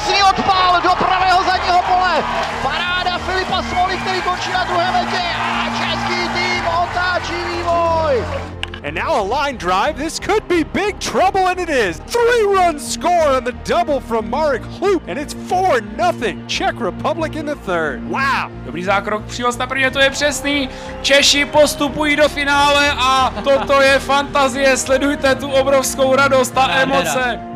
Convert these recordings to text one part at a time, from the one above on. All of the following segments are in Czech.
krásný odpál do pravého zadního pole. Paráda Filipa Smoli, který končí na druhé metě a český tým otáčí vývoj. And now a line drive. This could be big trouble, and it is. Three run score on the double from Marek Hloop, and it's 4 nothing. Czech Republic in the third. Wow. Dobrý zákrok, příhoz na prvně, to je přesný. Češi postupují do finále a toto je fantazie. Sledujte tu obrovskou radost a emoce.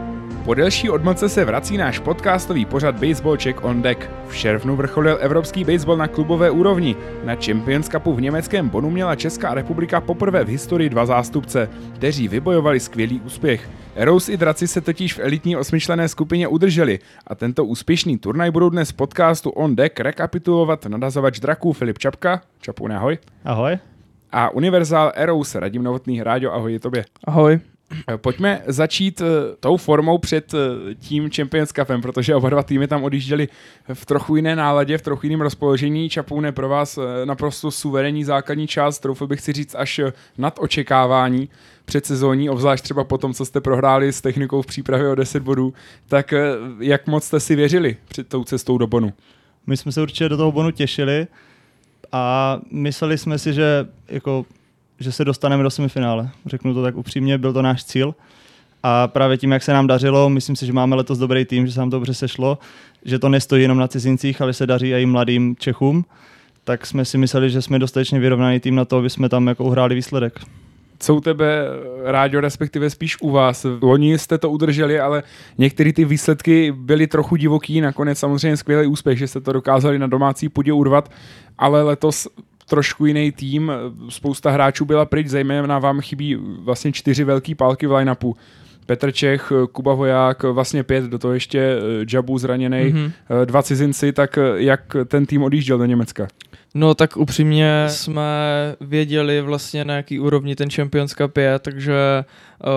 Po delší odmoce se vrací náš podcastový pořad Baseball Check on Deck. V červnu vrcholil evropský baseball na klubové úrovni. Na Champions Cupu v německém Bonu měla Česká republika poprvé v historii dva zástupce, kteří vybojovali skvělý úspěch. Rose i Draci se totiž v elitní osmičlené skupině udrželi a tento úspěšný turnaj budou dnes podcastu On Deck rekapitulovat nadazovač draků Filip Čapka. Čapu, ahoj. Ahoj. A Univerzál Eros Radim Novotný. Rádio, ahoj tobě. Ahoj. Eh, pojďme začít uh, tou formou před uh, tím Champions Cupem, protože oba dva týmy tam odjížděli v trochu jiné náladě, v trochu jiném rozpoložení. Čapoune pro vás naprosto suverénní základní část, troufl bych si říct až nad očekávání před sezóní, obzvlášť třeba po tom, co jste prohráli s technikou v přípravě o 10 bodů, tak jak moc jste si věřili před tou cestou do Bonu? My jsme se určitě do toho Bonu těšili a mysleli jsme si, že jako že se dostaneme do semifinále. Řeknu to tak upřímně, byl to náš cíl. A právě tím, jak se nám dařilo, myslím si, že máme letos dobrý tým, že se nám to dobře sešlo, že to nestojí jenom na cizincích, ale se daří i mladým Čechům, tak jsme si mysleli, že jsme dostatečně vyrovnaný tým na to, aby jsme tam jako uhráli výsledek. Co u tebe, Rádio, respektive spíš u vás? Loni jste to udrželi, ale některé ty výsledky byly trochu divoký, nakonec samozřejmě skvělý úspěch, že jste to dokázali na domácí půdě urvat, ale letos trošku jiný tým, spousta hráčů byla pryč, zejména vám chybí vlastně čtyři velký pálky v line-upu. Petr Čech, Kuba Voják, vlastně pět, do toho ještě eh, Jabu zraněný, mm-hmm. dva cizinci, tak eh, jak ten tým odjížděl do Německa? No tak upřímně jsme věděli vlastně na jaký úrovni ten Champions Cup je, takže uh,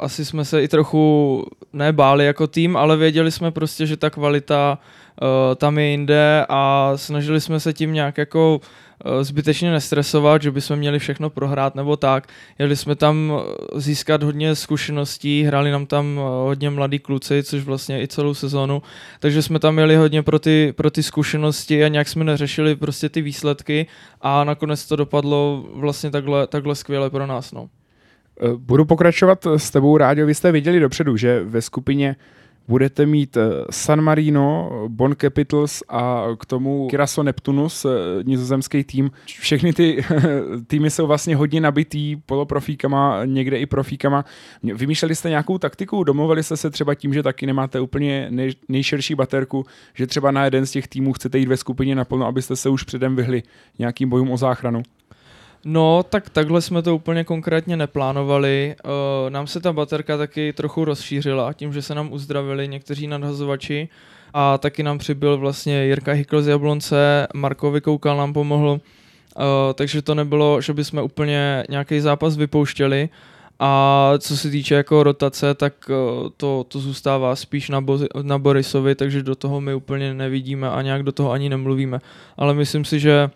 asi jsme se i trochu nebáli jako tým, ale věděli jsme prostě, že ta kvalita uh, tam je jinde a snažili jsme se tím nějak jako Eh, zbytečně nestresovat, že bychom měli všechno prohrát nebo tak. Jeli jsme tam eh, získat hodně zkušeností, hráli nám tam eh, hodně mladí kluci, což vlastně i celou sezonu, takže jsme tam jeli hodně pro ty, pro ty zkušenosti a nějak jsme neřešili prostě ty výsledky a nakonec to dopadlo vlastně takhle, takhle skvěle pro nás. No. Budu pokračovat s tebou, Rádio. Vy jste viděli dopředu, že ve skupině budete mít eh, San Marino, Bon Capitals a k tomu Kiraso Neptunus, eh, nizozemský tým. Všechny ty týmy jsou vlastně hodně nabitý poloprofíkama, někde i profíkama. Vymýšleli jste nějakou taktiku? Domluvili jste se třeba tím, že taky nemáte úplně nej, nejširší baterku, že třeba na jeden z těch týmů chcete jít ve skupině naplno, abyste se už předem vyhli nějakým bojům o záchranu? No, tak takhle jsme to úplně konkrétně neplánovali. Uh, nám se ta baterka taky trochu rozšířila tím, že se nám uzdravili někteří nadhazovači a taky nám přibyl vlastně Jirka Hikl z Jablonce, Markovi Koukal nám pomohl, uh, takže to nebylo, že bychom úplně nějaký zápas vypouštěli. A co se týče jako rotace, tak uh, to, to zůstává spíš na, Bo- na Borisovi, takže do toho my úplně nevidíme a nějak do toho ani nemluvíme. Ale myslím si, že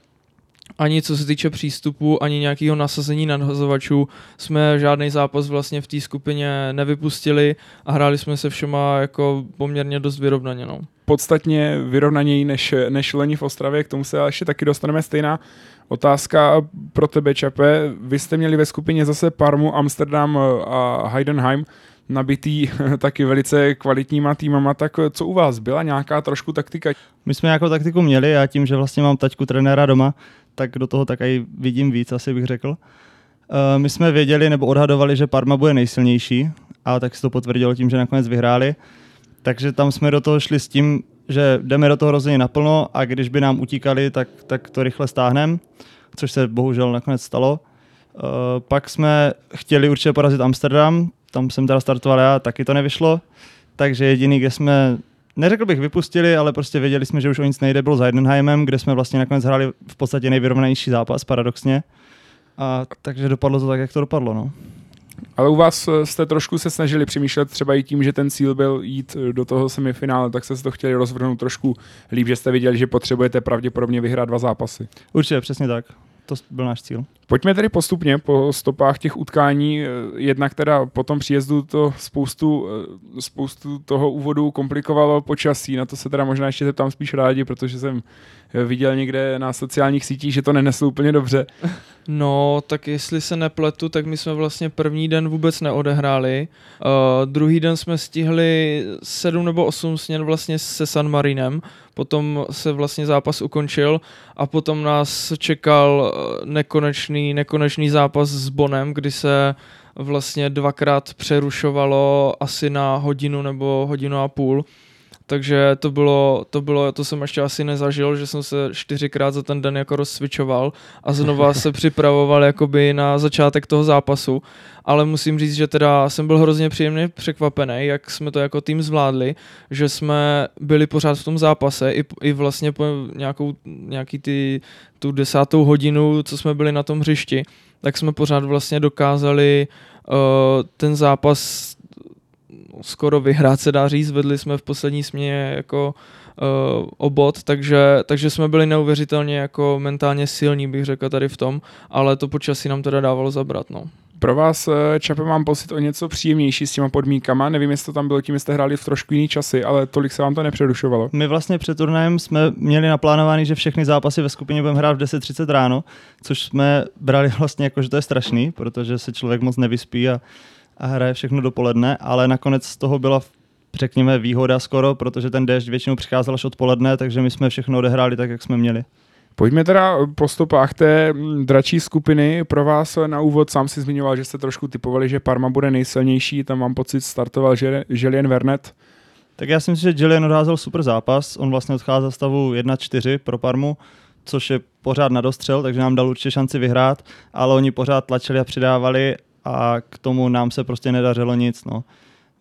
ani co se týče přístupu, ani nějakého nasazení nadhazovačů jsme žádný zápas vlastně v té skupině nevypustili a hráli jsme se všema jako poměrně dost vyrovnaně. No. Podstatně vyrovnaněji než, než Leni v Ostravě, k tomu se ještě taky dostaneme stejná otázka pro tebe, Čape. Vy jste měli ve skupině zase Parmu, Amsterdam a Heidenheim nabitý taky velice kvalitníma týmama, tak co u vás? Byla nějaká trošku taktika? My jsme nějakou taktiku měli a tím, že vlastně mám taťku trenéra doma, tak do toho tak i vidím víc, asi bych řekl. Uh, my jsme věděli nebo odhadovali, že Parma bude nejsilnější, a tak se to potvrdilo tím, že nakonec vyhráli. Takže tam jsme do toho šli s tím, že jdeme do toho rozhodně naplno a když by nám utíkali, tak, tak to rychle stáhneme, což se bohužel nakonec stalo. Uh, pak jsme chtěli určitě porazit Amsterdam, tam jsem teda startoval já, taky to nevyšlo. Takže jediný, kde jsme neřekl bych vypustili, ale prostě věděli jsme, že už o nic nejde, bylo za Heidenheimem, kde jsme vlastně nakonec hráli v podstatě nejvyrovnanější zápas, paradoxně. A takže dopadlo to tak, jak to dopadlo. No. Ale u vás eh, jste trošku se snažili přemýšlet třeba i tím, že ten cíl byl jít eh, do toho semifinále, tak jste to chtěli rozvrhnout trošku líp, že jste viděli, že potřebujete pravděpodobně vyhrát dva zápasy. Určitě, přesně tak. To byl náš cíl. Pojďme tedy postupně po stopách těch utkání, eh, jednak teda po tom příjezdu to spoustu, eh, spoustu toho úvodu komplikovalo počasí, na to se teda možná ještě zeptám spíš rádi, protože jsem eh, viděl někde na sociálních sítích, že to nenesl úplně dobře. No, tak jestli se nepletu, tak my jsme vlastně první den vůbec neodehráli. Uh, druhý den jsme stihli 7 nebo 8 směn vlastně se San Marinem, potom se vlastně zápas ukončil a potom nás čekal nekonečný, nekonečný zápas s Bonem, kdy se vlastně dvakrát přerušovalo asi na hodinu nebo hodinu a půl takže to bylo, to bylo, to jsem ještě asi nezažil, že jsem se čtyřikrát za ten den jako rozcvičoval a znova se připravoval jakoby na začátek toho zápasu, ale musím říct, že teda jsem byl hrozně příjemně překvapený, jak jsme to jako tým zvládli, že jsme byli pořád v tom zápase i, i vlastně po nějakou, nějaký ty, tu desátou hodinu, co jsme byli na tom hřišti, tak jsme pořád vlastně dokázali uh, ten zápas skoro vyhrát, se dá říct. Vedli jsme v poslední směně jako uh, obod, takže, takže jsme byli neuvěřitelně jako mentálně silní, bych řekl tady v tom, ale to počasí nám teda dávalo zabrat. No. Pro vás, eh, Čape, mám pocit o něco příjemnější s těma podmínkama. Nevím, jestli to tam bylo tím, jste hráli v trošku jiný časy, ale tolik se vám to nepřerušovalo. My vlastně před turnajem jsme měli naplánovaný, že všechny zápasy ve skupině budeme hrát v 10.30 ráno, což jsme brali vlastně jako, že to je strašný, protože se člověk moc nevyspí a a hraje všechno dopoledne, ale nakonec z toho byla řekněme výhoda skoro, protože ten déšť většinou přicházel až odpoledne, takže my jsme všechno odehráli tak, jak jsme měli. Pojďme teda po stopách té mm, dračí skupiny. Pro vás na úvod sám si zmiňoval, že jste trošku typovali, že Parma bude nejsilnější, tam mám pocit startoval Julien Vernet. Tak já si myslím, že Julien odházel super zápas, on vlastně odcházel stavu 1-4 pro Parmu, což je pořád na dostřel, takže nám dal určitě šanci vyhrát, ale oni pořád tlačili a přidávali a k tomu nám se prostě nedařilo nic. No.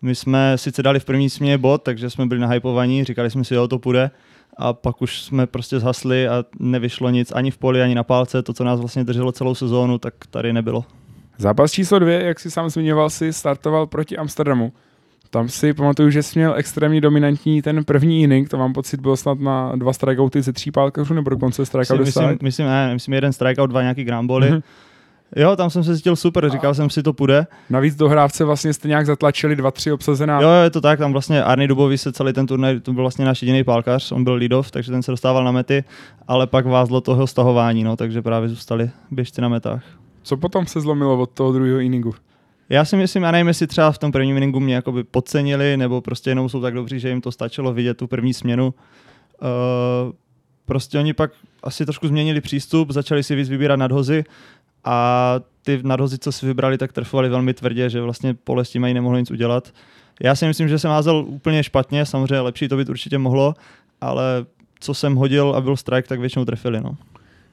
My jsme sice dali v první směně bod, takže jsme byli nahypovaní, říkali jsme si, jo, to půjde, a pak už jsme prostě zhasli a nevyšlo nic ani v poli, ani na pálce. To, co nás vlastně drželo celou sezónu, tak tady nebylo. Zápas číslo dvě, jak si sám zmiňoval, si startoval proti Amsterdamu. Tam si pamatuju, že jsi měl extrémně dominantní ten první inning, to mám pocit, byl snad na dva strikeouty ze tří pálkařů, nebo dokonce strikeout myslím, myslím, myslím, ne, myslím jeden strikeout, dva nějaký gramboly. Mm-hmm. Jo, tam jsem se cítil super, říkal a jsem si, to půjde. Navíc do hrávce vlastně jste nějak zatlačili dva, tři obsazená. Jo, je to tak, tam vlastně Arny Dubový se celý ten turnaj, to byl vlastně náš jediný pálkař, on byl leadov, takže ten se dostával na mety, ale pak vázlo toho stahování, no, takže právě zůstali běžci na metách. Co potom se zlomilo od toho druhého inningu? Já si myslím, já nevím, jestli třeba v tom prvním inningu mě jakoby podcenili, nebo prostě jenom jsou tak dobří, že jim to stačilo vidět tu první směnu. Uh, prostě oni pak asi trošku změnili přístup, začali si víc vybírat nadhozy a ty nadhozy, co si vybrali, tak trfovali velmi tvrdě, že vlastně pole s tím ani nemohlo nic udělat. Já si myslím, že jsem házel úplně špatně, samozřejmě lepší to být určitě mohlo, ale co jsem hodil a byl strike, tak většinou trefili. No.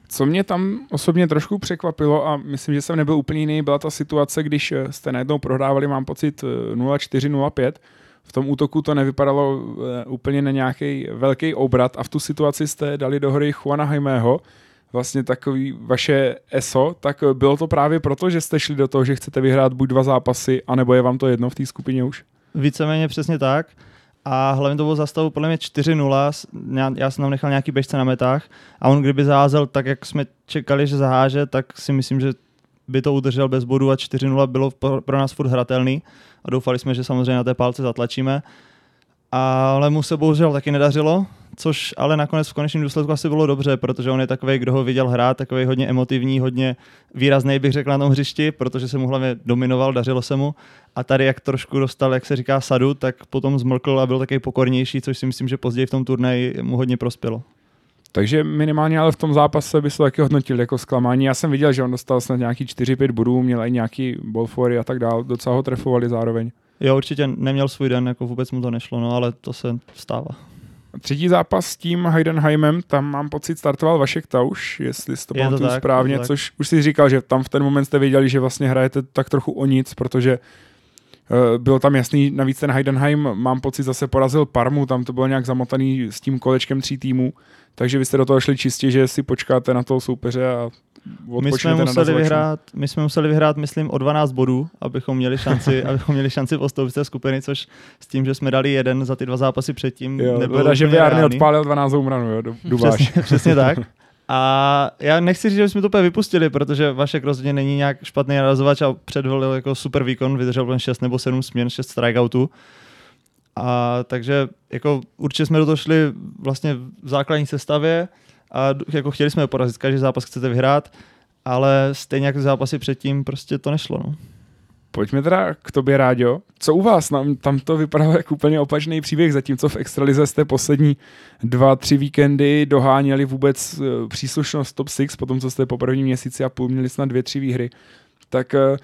Co mě tam osobně trošku překvapilo a myslím, že jsem nebyl úplně jiný, byla ta situace, když eh, jste najednou prohrávali, mám pocit 0-4, eh, 0-5. V tom útoku to nevypadalo eh, úplně na nějaký velký obrat a v tu situaci jste dali do hry Juana Jaimého, vlastně takový vaše ESO, tak bylo to právě proto, že jste šli do toho, že chcete vyhrát buď dva zápasy, anebo je vám to jedno v té skupině už? Víceméně přesně tak. A hlavně to bylo zastavu podle mě 4-0, já jsem tam nechal nějaký běžce na metách a on kdyby zaházel tak, jak jsme čekali, že zaháže, tak si myslím, že by to udržel bez bodu a 4-0 bylo pro nás furt hratelný a doufali jsme, že samozřejmě na té pálce zatlačíme. Ale mu se bohužel taky nedařilo, což ale nakonec v konečném důsledku asi bylo dobře, protože on je takový, kdo ho viděl hrát, takový hodně emotivní, hodně výrazný, bych řekl na tom hřišti, protože se mu hlavně dominoval, dařilo se mu. A tady, jak trošku dostal, jak se říká, sadu, tak potom zmlkl a byl takový pokornější, což si myslím, že později v tom turnaji mu hodně prospělo. Takže minimálně ale v tom zápase by se taky hodnotil jako zklamání. Já jsem viděl, že on dostal snad nějaký 4-5 bodů, měl i nějaký ball a tak dál, docela ho trefovali zároveň. Jo, určitě neměl svůj den, jako vůbec mu to nešlo, no ale to se stává. Třetí zápas s tím Heidenheimem, tam mám pocit startoval Vašek Tauš, jestli si to pamatuju tak, správně, to což už si říkal, že tam v ten moment jste věděli, že vlastně hrajete tak trochu o nic, protože uh, bylo tam jasný, navíc ten Heidenheim, mám pocit, zase porazil Parmu, tam to bylo nějak zamotaný s tím kolečkem tří týmů, takže vy jste do toho šli čistě, že si počkáte na toho soupeře a my jsme, museli vyhrát, my jsme museli vyhrát, myslím, o 12 bodů, abychom měli šanci, abychom měli šanci postoupit z skupiny, což s tím, že jsme dali jeden za ty dva zápasy předtím, jo, nebylo že Viarny odpálil 12 umranů, jo, do, přesně, přesně tak. A já nechci říct, že jsme to úplně vypustili, protože Vašek rozhodně není nějak špatný narazovač a předvolil jako super výkon, vydržel jen 6 nebo 7 směn, 6 strikeoutů. A takže jako určitě jsme do toho šli vlastně v základní sestavě a jako chtěli jsme porazit, každý zápas chcete vyhrát, ale stejně jako zápasy předtím prostě to nešlo. No. Pojďme teda k tobě, Ráďo. Co u vás? Tam, tam to vypadalo jako úplně opačný příběh, zatímco v Extralize jste poslední dva, tři víkendy doháněli vůbec eh, příslušnost top 6, potom co jste po první měsíci a půl měli snad dvě, tři výhry. Tak eh,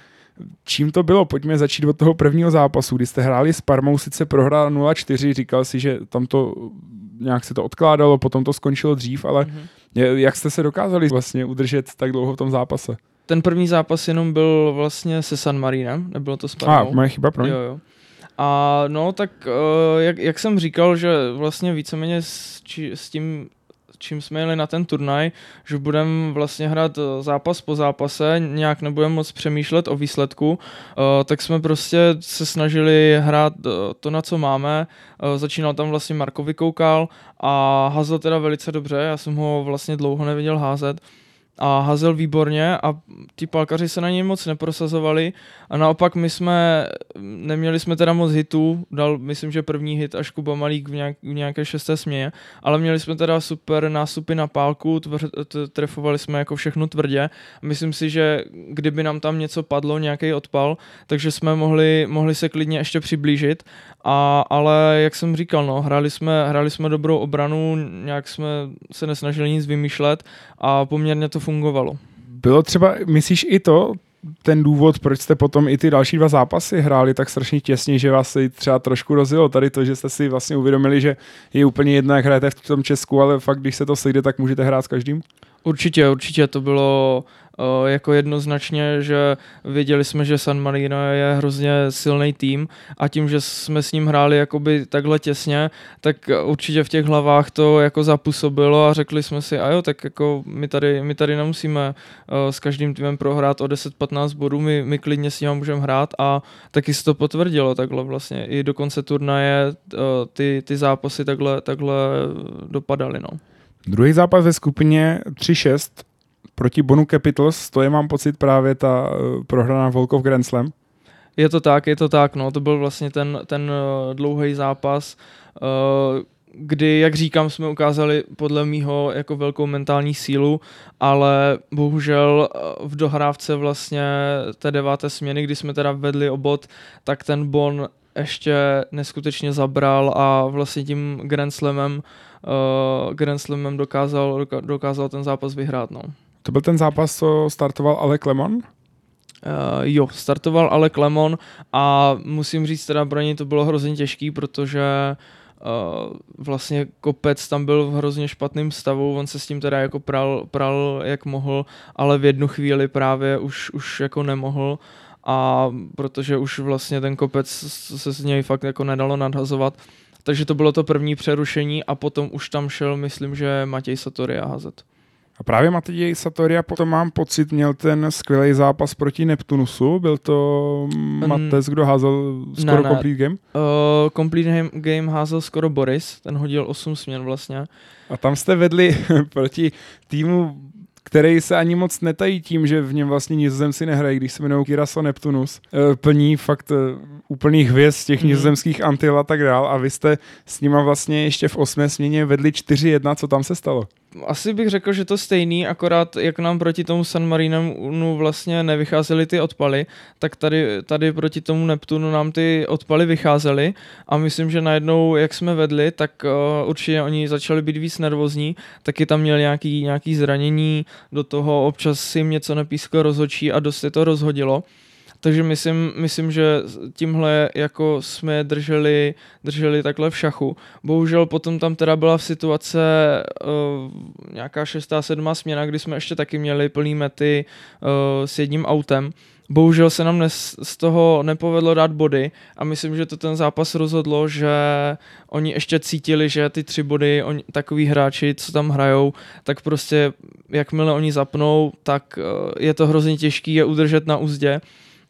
čím to bylo? Pojďme začít od toho prvního zápasu, kdy jste hráli s Parmou, sice prohrál 0-4, říkal si, že tam to nějak se to odkládalo, potom to skončilo dřív, ale mm-hmm. jak jste se dokázali vlastně udržet tak dlouho v tom zápase? Ten první zápas jenom byl vlastně se San Marinem, nebylo to s Parmou. A, moje chyba, pro Jo, jo. A no, tak uh, jak, jak jsem říkal, že vlastně víceméně s, či, s tím čím jsme jeli na ten turnaj, že budeme vlastně hrát eh, zápas po zápase, nějak nebudeme moc přemýšlet o výsledku, uh, tak jsme prostě se snažili hrát to, na co máme. Začínal tam vlastně Marko Vykoukal a hazel teda velice dobře, já jsem ho vlastně dlouho neviděl házet a hazel výborně a ti palkaři se na něj moc neprosazovali a naopak my jsme, neměli jsme teda moc hitů, dal myslím, že první hit až Kuba Malík v, nějak, v nějaké šesté směje, ale měli jsme teda super nástupy na pálku, tvr, trefovali jsme jako všechno tvrdě. Myslím si, že kdyby nám tam něco padlo, nějaký odpal, takže jsme mohli, mohli se klidně ještě přiblížit, a, ale jak jsem říkal, no, hráli jsme, hráli jsme dobrou obranu, nějak jsme se nesnažili nic vymýšlet a poměrně to fungovalo. Bylo třeba, myslíš i to, ten důvod, proč jste potom i ty další dva zápasy hráli tak strašně těsně, že vás se třeba trošku rozjelo tady to, že jste si vlastně uvědomili, že je úplně jedno, jak hrajete v tom Česku, ale fakt, když se to sejde, tak můžete hrát s každým? Určitě, určitě to bylo jako jednoznačně, že věděli jsme, že San Marino je hrozně silný tým a tím, že jsme s ním hráli jakoby takhle těsně, tak určitě v těch hlavách to jako zapůsobilo a řekli jsme si, a jo, tak jako my tady, my tady nemusíme s každým týmem prohrát o 10-15 bodů, my, my klidně s ním můžeme hrát a taky se to potvrdilo takhle vlastně. I do konce turnaje ty, ty zápasy takhle, takhle dopadaly, no. Druhý zápas ve skupině 3-6 proti Bonu Capitals, to je mám pocit právě ta uh, prohraná Volkov Grand Slam. Je to tak, je to tak, no, to byl vlastně ten, ten uh, dlouhý zápas, uh, kdy, jak říkám, jsme ukázali podle mýho jako velkou mentální sílu, ale bohužel v dohrávce vlastně té deváté směny, kdy jsme teda vedli obod, tak ten Bon ještě neskutečně zabral a vlastně tím Grand Slamem, uh, Grand Slamem dokázal, dokázal ten zápas vyhrát. No. To byl ten zápas, co startoval Ale Lemon? Uh, jo, startoval Ale Lemon a musím říct teda pro něj to bylo hrozně těžký, protože Uh, vlastně kopec tam byl v hrozně špatném stavu, on se s tím teda jako pral, pral jak mohl, ale v jednu chvíli právě už, už jako nemohl a protože už vlastně ten kopec se z něj fakt jako nedalo nadhazovat, takže to bylo to první přerušení a potom už tam šel, myslím, že Matěj Satoria házet. A právě Matěj Satoria potom mám pocit, měl ten skvělý zápas proti Neptunusu. Byl to Mates, kdo házel skoro ne, ne. complete game? Uh, complete game házel skoro Boris, ten hodil 8 směn vlastně. A tam jste vedli proti týmu který se ani moc netají tím, že v něm vlastně nizozemci nehrají, když se jmenují Kiraso Neptunus. E, plní fakt e, úplných hvězd těch mm. nizozemských Antil a tak dál a vy jste s nima vlastně ještě v osmé směně vedli 4-1, co tam se stalo? Asi bych řekl, že to stejný, akorát jak nám proti tomu San Marinu vlastně nevycházely ty odpaly, tak tady, tady proti tomu Neptunu nám ty odpaly vycházely a myslím, že najednou, jak jsme vedli, tak uh, určitě oni začali být víc nervózní, taky tam měl nějaký, nějaký zranění, do toho občas si jim něco nepísklo rozhočí a dost je to rozhodilo. Takže myslím, myslím, že tímhle jako jsme drželi, drželi takhle v šachu. Bohužel potom tam teda byla v situace uh, nějaká šestá, sedmá směna, kdy jsme ještě taky měli plný mety uh, s jedním autem. Bohužel se nám nes, z toho nepovedlo dát body a myslím, že to ten zápas rozhodlo, že oni ještě cítili, že ty tři body, oni, takový hráči, co tam hrajou, tak prostě jakmile oni zapnou, tak uh, je to hrozně těžký je udržet na úzdě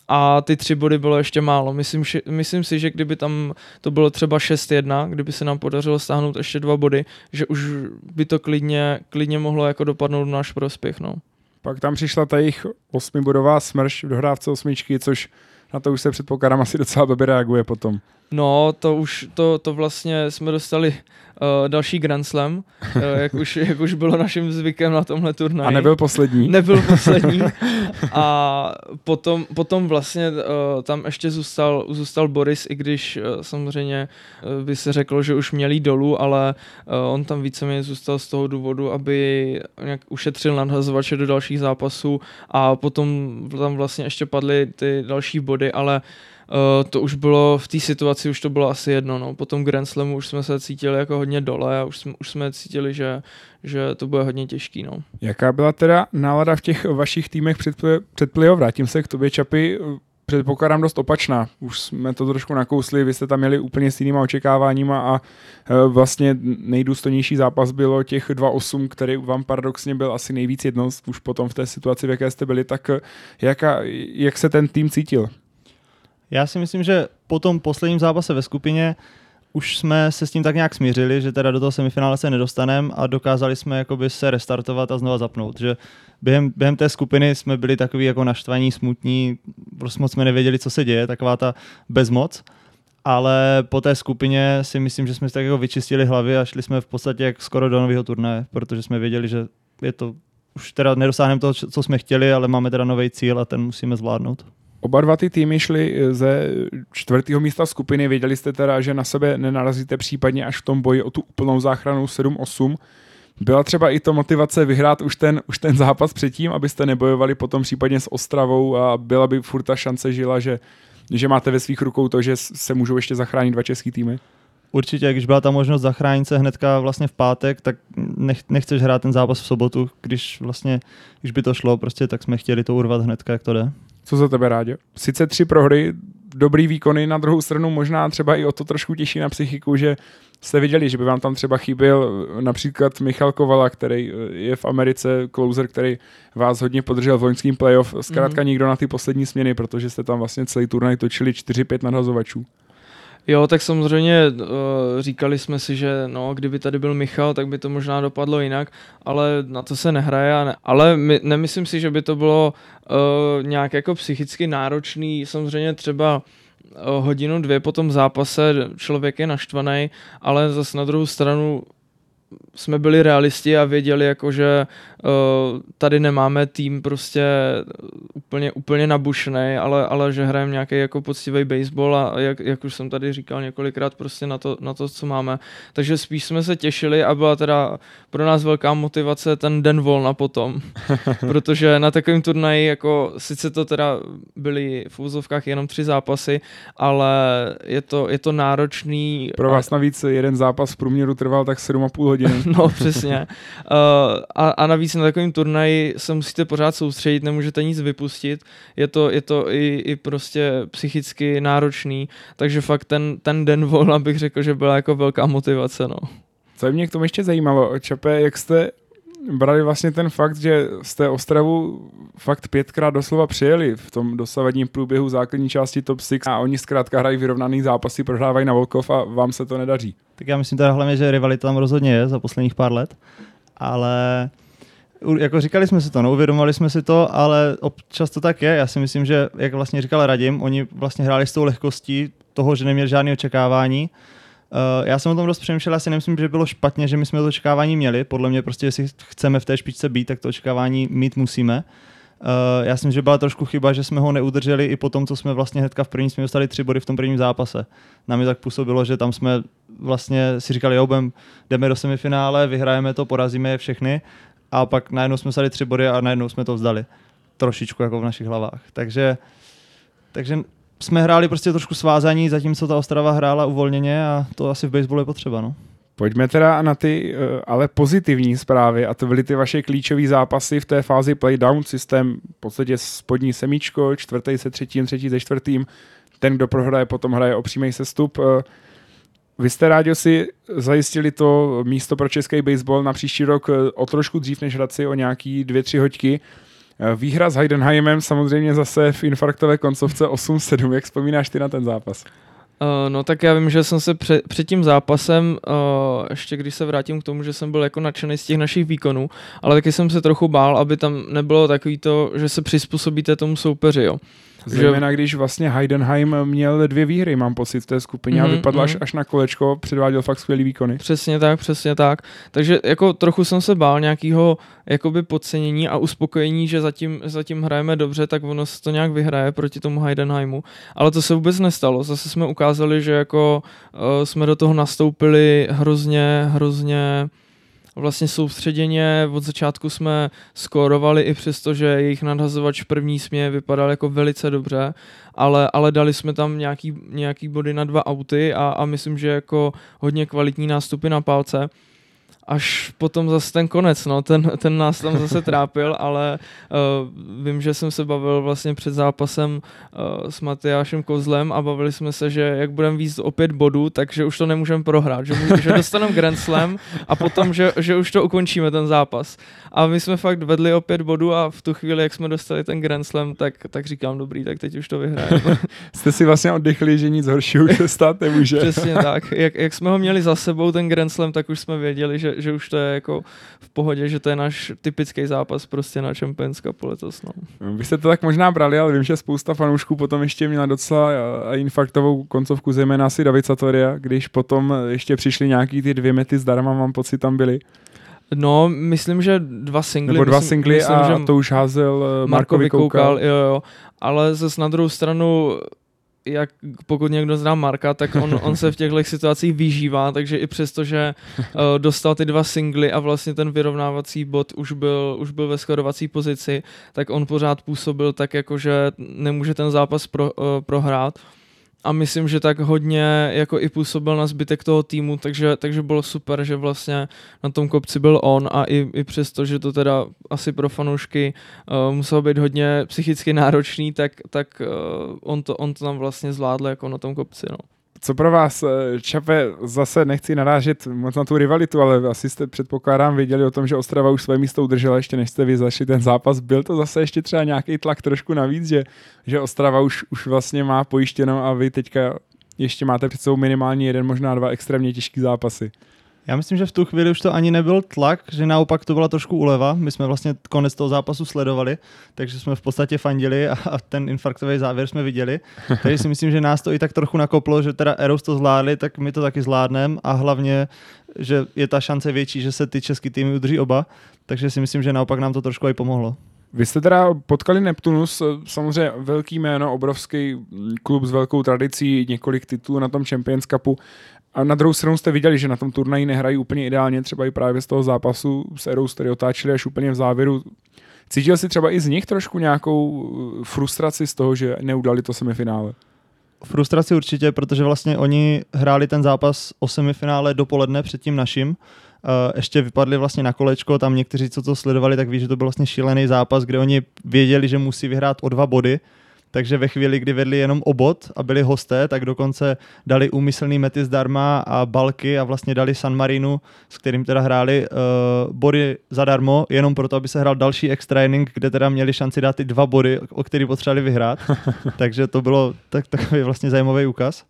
a ty tři body bylo ještě málo. Myslím, že, myslím si, že kdyby tam to bylo třeba 6-1, kdyby se nám podařilo stáhnout ještě dva body, že už by to klidně, klidně mohlo jako dopadnout v náš prospěch. No. Pak tam přišla ta jejich osmibodová smrš v dohrávce osmičky, což na to už se předpokládám asi docela blbě reaguje potom. No, to už, to, to vlastně jsme dostali uh, další Grand Slam, uh, jak, už, jak už bylo naším zvykem na tomhle turnaji. A nebyl poslední. Nebyl poslední. A potom, potom vlastně uh, tam ještě zůstal, zůstal Boris, i když uh, samozřejmě uh, by se řeklo, že už měli dolů, ale uh, on tam víceméně zůstal z toho důvodu, aby nějak ušetřil nadhazovače do dalších zápasů a potom tam vlastně ještě padly ty další body, ale uh, Uh, to už bylo v té situaci, už to bylo asi jedno. No. Po tom Grand Slamu už jsme se cítili jako hodně dole a už jsme, už jsme cítili, že, že to bude hodně těžký. No. Jaká byla teda nálada v těch vašich týmech před, před playoff? Vrátím se k tobě, Čapy. Předpokládám dost opačná. Už jsme to trošku nakousli, vy jste tam měli úplně s jinýma očekáváníma a e, vlastně nejdůstojnější zápas bylo těch 2-8, který vám paradoxně byl asi nejvíc jedno, už potom v té situaci, v jaké jste byli, tak jaká, jak se ten tým cítil? Já si myslím, že po tom posledním zápase ve skupině už jsme se s tím tak nějak smířili, že teda do toho semifinále se nedostaneme a dokázali jsme jakoby se restartovat a znova zapnout. Že během, během té skupiny jsme byli takový jako naštvaní, smutní, prostě moc jsme nevěděli, co se děje, taková ta bezmoc. Ale po té skupině si myslím, že jsme si tak jako vyčistili hlavy a šli jsme v podstatě jak skoro do nového turnaje, protože jsme věděli, že je to už teda nedosáhneme toho, co jsme chtěli, ale máme teda nový cíl a ten musíme zvládnout. Oba dva ty týmy šly eh, ze čtvrtého místa skupiny. Věděli jste teda, že na sebe nenarazíte případně až v tom boji o tu úplnou záchranu 7-8. Byla třeba i to motivace vyhrát už ten, už ten zápas předtím, abyste nebojovali potom případně s Ostravou a byla by furt ta šance žila, že, že máte ve svých rukou to, že se můžou ještě zachránit dva český týmy? Určitě, když byla ta možnost zachránit se hnedka vlastně v pátek, tak nech, nechceš hrát ten zápas v sobotu, když vlastně, když by to šlo, prostě tak jsme chtěli to urvat hnedka, jak to jde. Co za tebe, Rádě? Sice tři prohry, dobrý výkony, na druhou stranu možná třeba i o to trošku těžší na psychiku, že jste viděli, že by vám tam třeba chyběl například Michal Kovala, který eh, je v Americe closer, který vás hodně podržel v loňským playoff. Zkrátka mm-hmm. nikdo na ty poslední směny, protože jste tam vlastně celý turnaj točili 4-5 nadhazovačů. Jo, tak samozřejmě uh, říkali jsme si, že no, kdyby tady byl Michal, tak by to možná dopadlo jinak, ale na to se nehraje. Ne, ale my, nemyslím si, že by to bylo uh, nějak jako psychicky náročný. Samozřejmě třeba uh, hodinu, dvě po tom zápase člověk je naštvaný, ale zase na druhou stranu jsme byli realisti a věděli, jako, že tady nemáme tým prostě úplně, úplně nabušený, ale, ale že hrajeme nějaký jako poctivý baseball a jak, jak, už jsem tady říkal několikrát prostě na to, na to, co máme. Takže spíš jsme se těšili a byla teda pro nás velká motivace ten den volna potom, protože na takovém turnaji jako sice to teda byly v úzovkách jenom tři zápasy, ale je to, je to náročný. Pro vás navíc jeden zápas v průměru trval tak 7,5 hodiny. no přesně. Uh, a, a navíc na takovém turnaji se musíte pořád soustředit, nemůžete nic vypustit, je to, je to i, i prostě psychicky náročný, takže fakt ten, ten den volna bych řekl, že byla jako velká motivace. No. Co mě k tomu ještě zajímalo, Čape, jak jste brali vlastně ten fakt, že jste Ostravu fakt pětkrát doslova přijeli v tom dosavadním průběhu základní části top 6 a oni zkrátka hrají vyrovnaný zápasy, prohrávají na Volkov a vám se to nedaří. Tak já myslím teda hlavně, že rivalita tam rozhodně je za posledních pár let, ale jako říkali jsme si to, no, uvědomovali jsme si to, ale občas to tak je. Já si myslím, že, jak vlastně říkal Radim, oni vlastně hráli s tou lehkostí toho, že neměli žádné očekávání. Uh, já jsem o tom dost přemýšlel, já si nemyslím, že bylo špatně, že my jsme to očekávání měli. Podle mě prostě, jestli chceme v té špičce být, tak to očekávání mít musíme. Uh, já si myslím, že byla trošku chyba, že jsme ho neudrželi i po tom, co jsme vlastně hnedka v první jsme dostali tři body v tom prvním zápase. Nám tak působilo, že tam jsme vlastně si říkali, jo, jdeme do semifinále, vyhrajeme to, porazíme je všechny a pak najednou jsme dali tři body a najednou jsme to vzdali. Trošičku jako v našich hlavách. Takže, takže jsme hráli prostě trošku svázaní, zatímco ta Ostrava hrála uvolněně a to asi v baseballu je potřeba. No. Pojďme teda na ty eh, ale pozitivní zprávy a to byly ty vaše klíčové zápasy v té fázi playdown systém, v podstatě spodní semíčko, čtvrtý se třetím, třetí se čtvrtým, ten, kdo prohraje, potom hraje o přímý sestup. Eh, vy jste rádi si zajistili to místo pro český baseball na příští rok eh, o trošku dřív než Hradci, o nějaký dvě, tři hoďky. Eh, výhra s Heidenheimem samozřejmě zase v infarktové koncovce 8-7. Jak vzpomínáš ty na ten zápas? Uh, no tak já vím, že jsem se před, před tím zápasem, uh, ještě když se vrátím k tomu, že jsem byl jako nadšený z těch našich výkonů, ale taky jsem se trochu bál, aby tam nebylo takový to, že se přizpůsobíte tomu soupeři, jo. Zejména když vlastně Heidenheim měl dvě výhry, mám pocit, v té skupině mm-hmm, a mhm, vypadl mm-hmm. až, až na kolečko, předváděl fakt skvělý výkony. Přesně tak, přesně tak. Takže jako trochu jsem se bál nějakého jakoby podcenění a uspokojení, že zatím, zatím hrajeme dobře, tak ono se to nějak vyhraje proti tomu Heidenheimu. Ale to se vůbec nestalo. Zase jsme ukázali, že jako uh, jsme do toho nastoupili hrozně, hrozně vlastně soustředěně. Od začátku jsme skórovali i přesto, že jejich nadhazovač první smě vypadal jako velice dobře, ale, ale dali jsme tam nějaký, nějaký body na dva auty a, a myslím, že jako hodně kvalitní nástupy na palce až potom zase ten konec, no, ten, ten nás tam zase trápil, ale uh, vím, že jsem se bavil vlastně před zápasem uh, s Matyášem Kozlem a bavili jsme se, že jak budeme víc o pět bodů, takže už to nemůžeme prohrát, že, že dostaneme Grand Slam a potom, že, že už to ukončíme ten zápas. A my jsme fakt vedli o pět bodů a v tu chvíli, jak jsme dostali ten Grand Slam, tak, tak říkám, dobrý, tak teď už to vyhrajeme. Jste si vlastně oddechli, že nic horšího se stát nemůže. Přesně tak. Jak, jak jsme ho měli za sebou, ten Grand Slam, tak už jsme věděli, že, že už to je jako v pohodě, že to je náš typický zápas prostě na Champions Cup letos. No. Vy jste to tak možná brali, ale vím, že spousta fanoušků potom ještě měla docela infarktovou koncovku, zejména asi David Satoria, když potom ještě přišli nějaký ty dvě mety zdarma, mám pocit, tam byly. No, myslím, že dva singly. Nebo dva myslím, singly myslím, a že to už házel eh, Marko Vykoukal. Jo, jo. Ale zase na druhou stranu jak pokud někdo zná Marka, tak on, on se v těchto situacích vyžívá, takže i přesto, že uh, dostal ty dva singly a vlastně ten vyrovnávací bod už byl, už byl ve skorovací pozici, tak on pořád působil tak, jako že nemůže ten zápas pro, uh, prohrát a myslím, že tak hodně jako i působil na zbytek toho týmu, takže, takže bylo super, že vlastně na tom kopci byl on a i, i přesto, že to teda asi pro fanoušky uh, muselo být hodně psychicky náročný, tak, tak uh, on, to, on to tam vlastně zvládl jako na tom kopci. No. Co pro vás, eh, Čape, zase nechci narážet moc na tu rivalitu, ale asi jste předpokládám věděli o tom, že Ostrava už své místo udržela ještě než jste vy zašli ten zápas. Byl to zase ještě třeba nějaký tlak trošku navíc, že, že Ostrava už, už vlastně má pojištěno a vy teďka ještě máte před sebou minimálně jeden, možná dva extrémně těžký zápasy. Já myslím, že v tu chvíli už to ani nebyl tlak, že naopak to byla trošku uleva. My jsme vlastně konec toho zápasu sledovali, takže jsme v podstatě fandili a, ten infarktový závěr jsme viděli. Takže si myslím, že nás to i tak trochu nakoplo, že teda Eros to zvládli, tak my to taky zvládneme a hlavně, že je ta šance větší, že se ty český týmy udrží oba. Takže si myslím, že naopak nám to trošku i pomohlo. Vy jste teda potkali Neptunus, samozřejmě velký jméno, obrovský klub s velkou tradicí, několik titulů na tom Champions Cupu. A na druhou stranu jste viděli, že na tom turnaji nehrají úplně ideálně, třeba i právě z toho zápasu s Erou, který otáčeli až úplně v závěru. Cítil si třeba i z nich trošku nějakou eh, frustraci z toho, že neudali to semifinále? Frustraci určitě, protože vlastně oni hráli ten zápas o semifinále dopoledne před tím naším. Uh, ještě vypadli vlastně na kolečko, tam někteří, co to sledovali, tak ví, že to byl vlastně šílený zápas, kde oni věděli, že musí vyhrát o dva body, takže ve chvíli, kdy vedli jenom obod a byli hosté, tak dokonce dali úmyslný mety zdarma a balky a vlastně dali San Marinu, s kterým teda hráli uh, body zadarmo, jenom proto, aby se hrál další extra inning, kde teda měli šanci dát ty dva body, o který potřebovali vyhrát. Takže to bylo tak, takový vlastně zajímavý úkaz.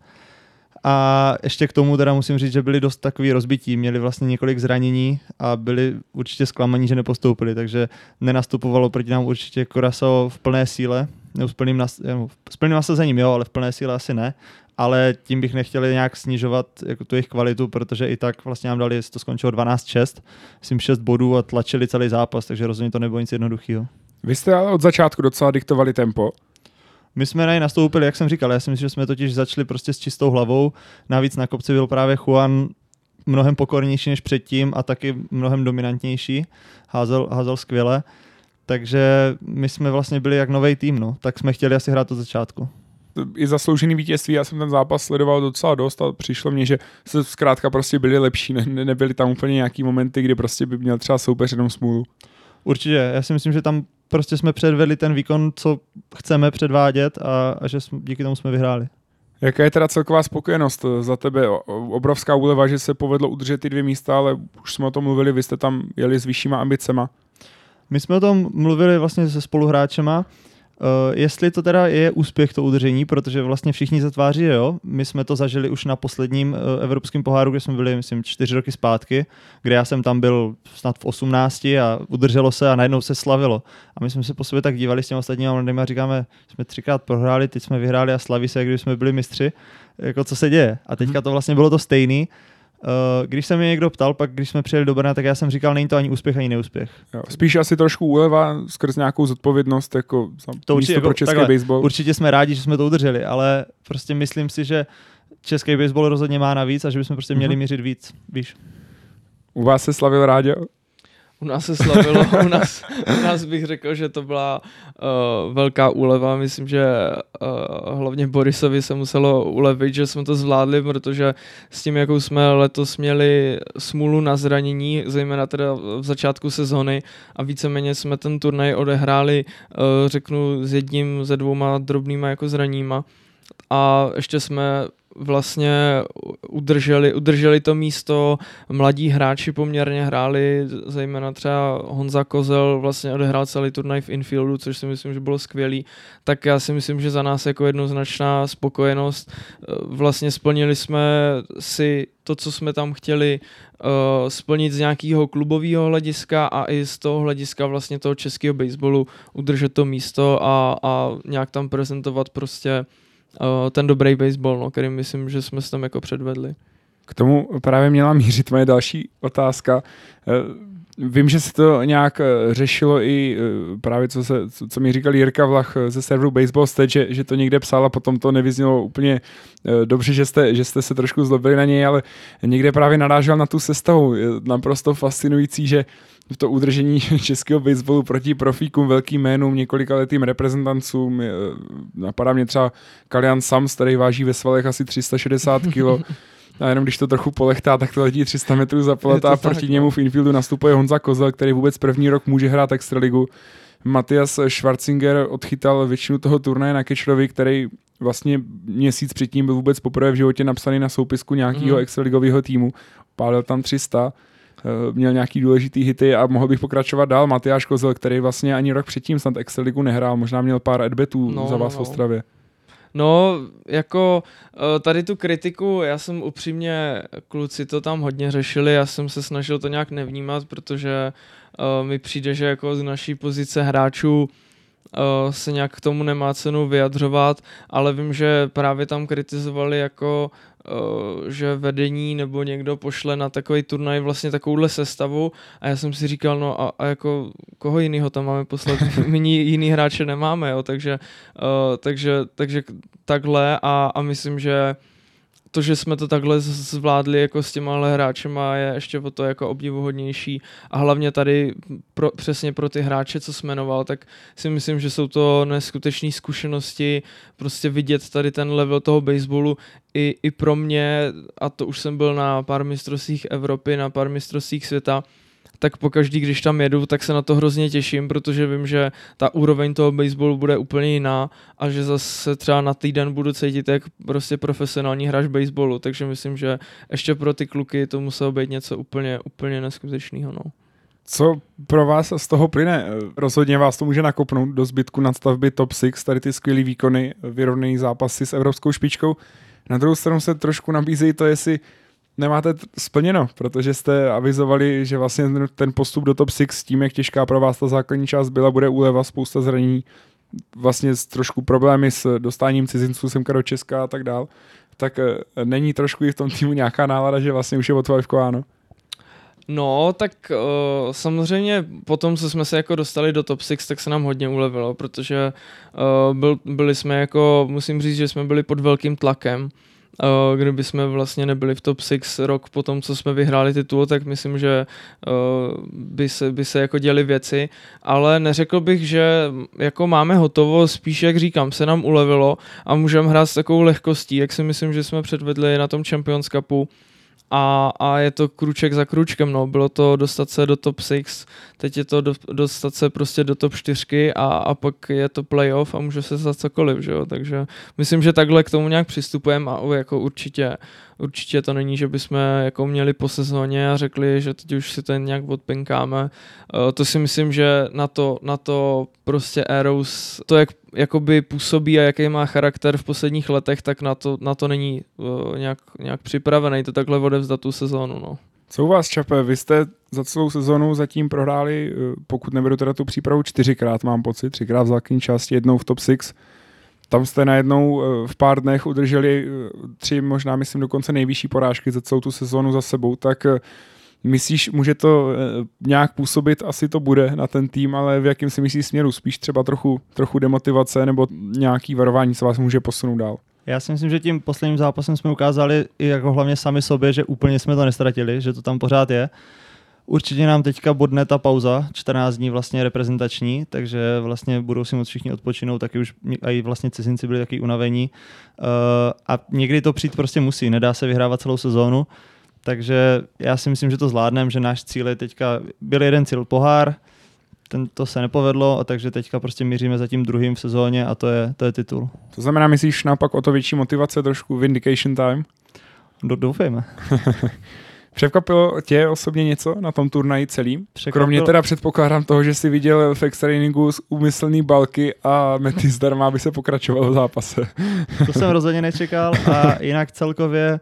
A ještě k tomu teda musím říct, že byli dost takový rozbití, měli vlastně několik zranění a byli určitě zklamaní, že nepostoupili, takže nenastupovalo proti nám určitě Koraso v plné síle, nebo s plným, nas, s plným nasazením, jo, ale v plné síle asi ne, ale tím bych nechtěli nějak snižovat jako tu jejich kvalitu, protože i tak vlastně nám dali, to skončilo 12-6, myslím 6 bodů a tlačili celý zápas, takže rozhodně to nebylo nic jednoduchého. Vy jste ale od začátku docela diktovali tempo. My jsme na něj nastoupili, jak jsem říkal, já si myslím, že jsme totiž začali prostě s čistou hlavou. Navíc na kopci byl právě Juan mnohem pokornější než předtím a taky mnohem dominantnější. Házel, házel skvěle. Takže my jsme vlastně byli jak nový tým, no. tak jsme chtěli asi hrát od začátku i zasloužený vítězství. Já jsem ten zápas sledoval docela dost a přišlo mně, že se zkrátka prostě byli lepší. Ne, nebyly tam úplně nějaký momenty, kdy prostě by měl třeba soupeř jenom smůlu. Určitě, já si myslím, že tam prostě jsme předvedli ten výkon, co chceme předvádět a, a že jsme, díky tomu jsme vyhráli. Jaká je teda celková spokojenost za tebe? Obrovská úleva, že se povedlo udržet ty dvě místa, ale už jsme o tom mluvili, vy jste tam jeli s vyššíma ambicema. My jsme o tom mluvili vlastně se spoluhráčema, Uh, jestli to teda je úspěch to udržení, protože vlastně všichni zatváří, jo. My jsme to zažili už na posledním uh, evropském poháru, kde jsme byli, myslím, čtyři roky zpátky, kde já jsem tam byl snad v 18 a udrželo se a najednou se slavilo. A my jsme se po sobě tak dívali s těmi ostatními mladými a říkáme, jsme třikrát prohráli, teď jsme vyhráli a slaví se, když jsme byli mistři. Jako co se děje? A teďka to vlastně bylo to stejný když se mě někdo ptal, pak když jsme přijeli do Brna, tak já jsem říkal, není to ani úspěch, ani neúspěch. Jo, spíš asi trošku úleva skrz nějakou zodpovědnost jako to určitě, jako, pro český takhle, baseball. Určitě jsme rádi, že jsme to udrželi, ale prostě myslím si, že český baseball rozhodně má navíc a že bychom prostě měli mm-hmm. mířit víc, víš. U vás se slavil rádio? U nás se slavilo, u nás, u nás bych řekl, že to byla uh, velká úleva. Myslím, že uh, hlavně Borisovi se muselo ulevit, že jsme to zvládli, protože s tím, jakou jsme letos měli smůlu na zranění, zejména teda v začátku sezony a víceméně jsme ten turnaj odehráli, uh, řeknu, s jedním, ze dvouma drobnýma jako zraníma a ještě jsme vlastně udrželi, udrželi to místo, mladí hráči poměrně hráli, zejména třeba Honza Kozel vlastně odehrál celý turnaj v infieldu, což si myslím, že bylo skvělý, tak já si myslím, že za nás jako jednoznačná spokojenost. Vlastně splnili jsme si to, co jsme tam chtěli uh, splnit z nějakého klubového hlediska a i z toho hlediska vlastně toho českého baseballu udržet to místo a, a nějak tam prezentovat prostě uh, ten dobrý baseball, no, který myslím, že jsme se tam jako předvedli. K tomu právě měla mířit moje další otázka. Eh, vím, že se to nějak eh, řešilo i právě, co, se, co mi říkal Jirka Vlach ze serveru Baseball State, že, že to někde psal a potom to nevyznělo úplně dobře, že jste, že jste se trošku zlobili na něj, ale někde právě narážel na tu sestavu. Je naprosto fascinující, že to udržení českého baseballu proti profíkům, velkým jménům, několika letým reprezentancům. Napadá mě třeba Kalian Sams, který váží ve svalech asi 360 kg. A jenom když to trochu polechtá, tak to letí 300 metrů za poleta a proti tak, němu no. v infieldu nastupuje Honza Kozel, který vůbec první rok může hrát extraligu. Matias Schwarzinger odchytal většinu toho turnaje na Kečrovi, který vlastně měsíc předtím byl vůbec poprvé v životě napsaný na soupisku nějakého mm. extraligového týmu. Pálil tam 300 Eh, měl nějaký důležitý hity a mohl bych pokračovat dál. Matyáš Kozel, který vlastně ani rok předtím snad Extraligu nehrál, možná měl pár adbetů no, za vás no. v Ostravě. No, jako eh, tady tu kritiku, já jsem upřímně, kluci to tam hodně řešili, já jsem se snažil to nějak nevnímat, protože uh, mi přijde, že jako z naší pozice hráčů uh, se nějak k tomu nemá cenu vyjadřovat, ale vím, že právě tam kritizovali jako Eh, že vedení nebo někdo pošle na takový turnaj vlastně takovouhle sestavu a já jsem si říkal, no a, a jako koho jiného tam máme poslat, my jiný hráče nemáme, jo, takže, uh, takže, takže takhle a, a myslím, že to, že jsme to takhle zvládli jako s těma hráčema je ještě o to jako obdivuhodnější. A hlavně tady pro, přesně pro ty hráče, co jsme jmenoval, tak si myslím, že jsou to neskutečné zkušenosti, prostě vidět tady ten level toho baseballu. I, i pro mě, a to už jsem byl na pár mistrovstvích Evropy, na pár mistrovstvích světa, tak pokaždý, když tam jedu, tak se na to hrozně těším, protože vím, že ta úroveň toho baseballu bude úplně jiná a že zase třeba na týden budu cítit jak prostě profesionální hráč baseballu, takže myslím, že ještě pro ty kluky to muselo být něco úplně, úplně neskutečného. No. Co pro vás z toho plyne? Rozhodně vás to může nakopnout do zbytku nadstavby top 6, tady ty skvělé výkony, vyrovnaný zápasy s evropskou špičkou. Na druhou stranu se trošku nabízejí to, jestli nemáte splněno, protože jste avizovali, že vlastně ten postup do top 6 s tím, jak těžká pro vás ta základní část byla, bude úleva, spousta zranění, vlastně s trošku problémy s dostáním cizinců semka do Česka a tak dál, tak eh, není trošku i v tom týmu nějaká nálada, že vlastně už je otvajvkováno? No, tak uh, samozřejmě potom, co jsme se jako dostali do top 6, tak se nám hodně ulevilo, protože uh, byl, byli jsme jako, musím říct, že jsme byli pod velkým tlakem, kdyby jsme vlastně nebyli v top 6 rok po tom, co jsme vyhráli titul, tak myslím, že uh, by, se, by se jako děli věci, ale neřekl bych, že jako máme hotovo, spíš jak říkám, se nám ulevilo a můžeme hrát s takovou lehkostí, jak si myslím, že jsme předvedli na tom Champions Cupu, a, a je to kruček za kručkem, no. Bylo to dostat se do top 6, teď je to do, dostat se prostě do top 4 a, a pak je to playoff a může se stát cokoliv, že jo. Takže myslím, že takhle k tomu nějak přistupujeme a jako určitě, určitě to není, že bychom jako měli po sezóně a řekli, že teď už si ten nějak odpinkáme. Uh, to si myslím, že na to, na to prostě Arrows, to jak jakoby působí a jaký má charakter v posledních letech, tak na to, na to není uh, nějak, nějak připravený to takhle odevzdat tu sezónu. No. Co u vás, Čape? Vy jste za celou sezonu zatím prohráli, eh, pokud neberu teda tu přípravu, čtyřikrát mám pocit, třikrát v základní části, jednou v top 6. Tam jste najednou eh, v pár dnech udrželi eh, tři, možná myslím dokonce nejvyšší porážky za celou tu sezonu za sebou, tak myslíš, může to nějak působit, asi to bude na ten tým, ale v jakém si myslíš směru? Spíš třeba trochu, trochu demotivace nebo nějaký varování, co vás může posunout dál? Já si myslím, že tím posledním zápasem jsme ukázali i jako hlavně sami sobě, že úplně jsme to nestratili, že to tam pořád je. Určitě nám teďka bodne ta pauza, 14 dní vlastně reprezentační, takže vlastně budou si moc všichni odpočinout, taky už i vlastně cizinci byli taky unavení. Uh, a někdy to přijít prostě musí, nedá se vyhrávat celou sezónu. Takže já si myslím, že to zvládneme, že náš cíl je teďka, byl jeden cíl pohár, ten, to se nepovedlo, a takže teďka prostě míříme za tím druhým v sezóně a to je, to je titul. To znamená, myslíš naopak o to větší motivace, trošku vindication time? Do, doufejme. Překvapilo tě osobně něco na tom turnaji celým? Překvapilo... Kromě teda předpokládám toho, že jsi viděl v tréninku z úmyslný balky a Mety zdarma, aby se pokračovalo v zápase. to jsem rozhodně nečekal a jinak celkově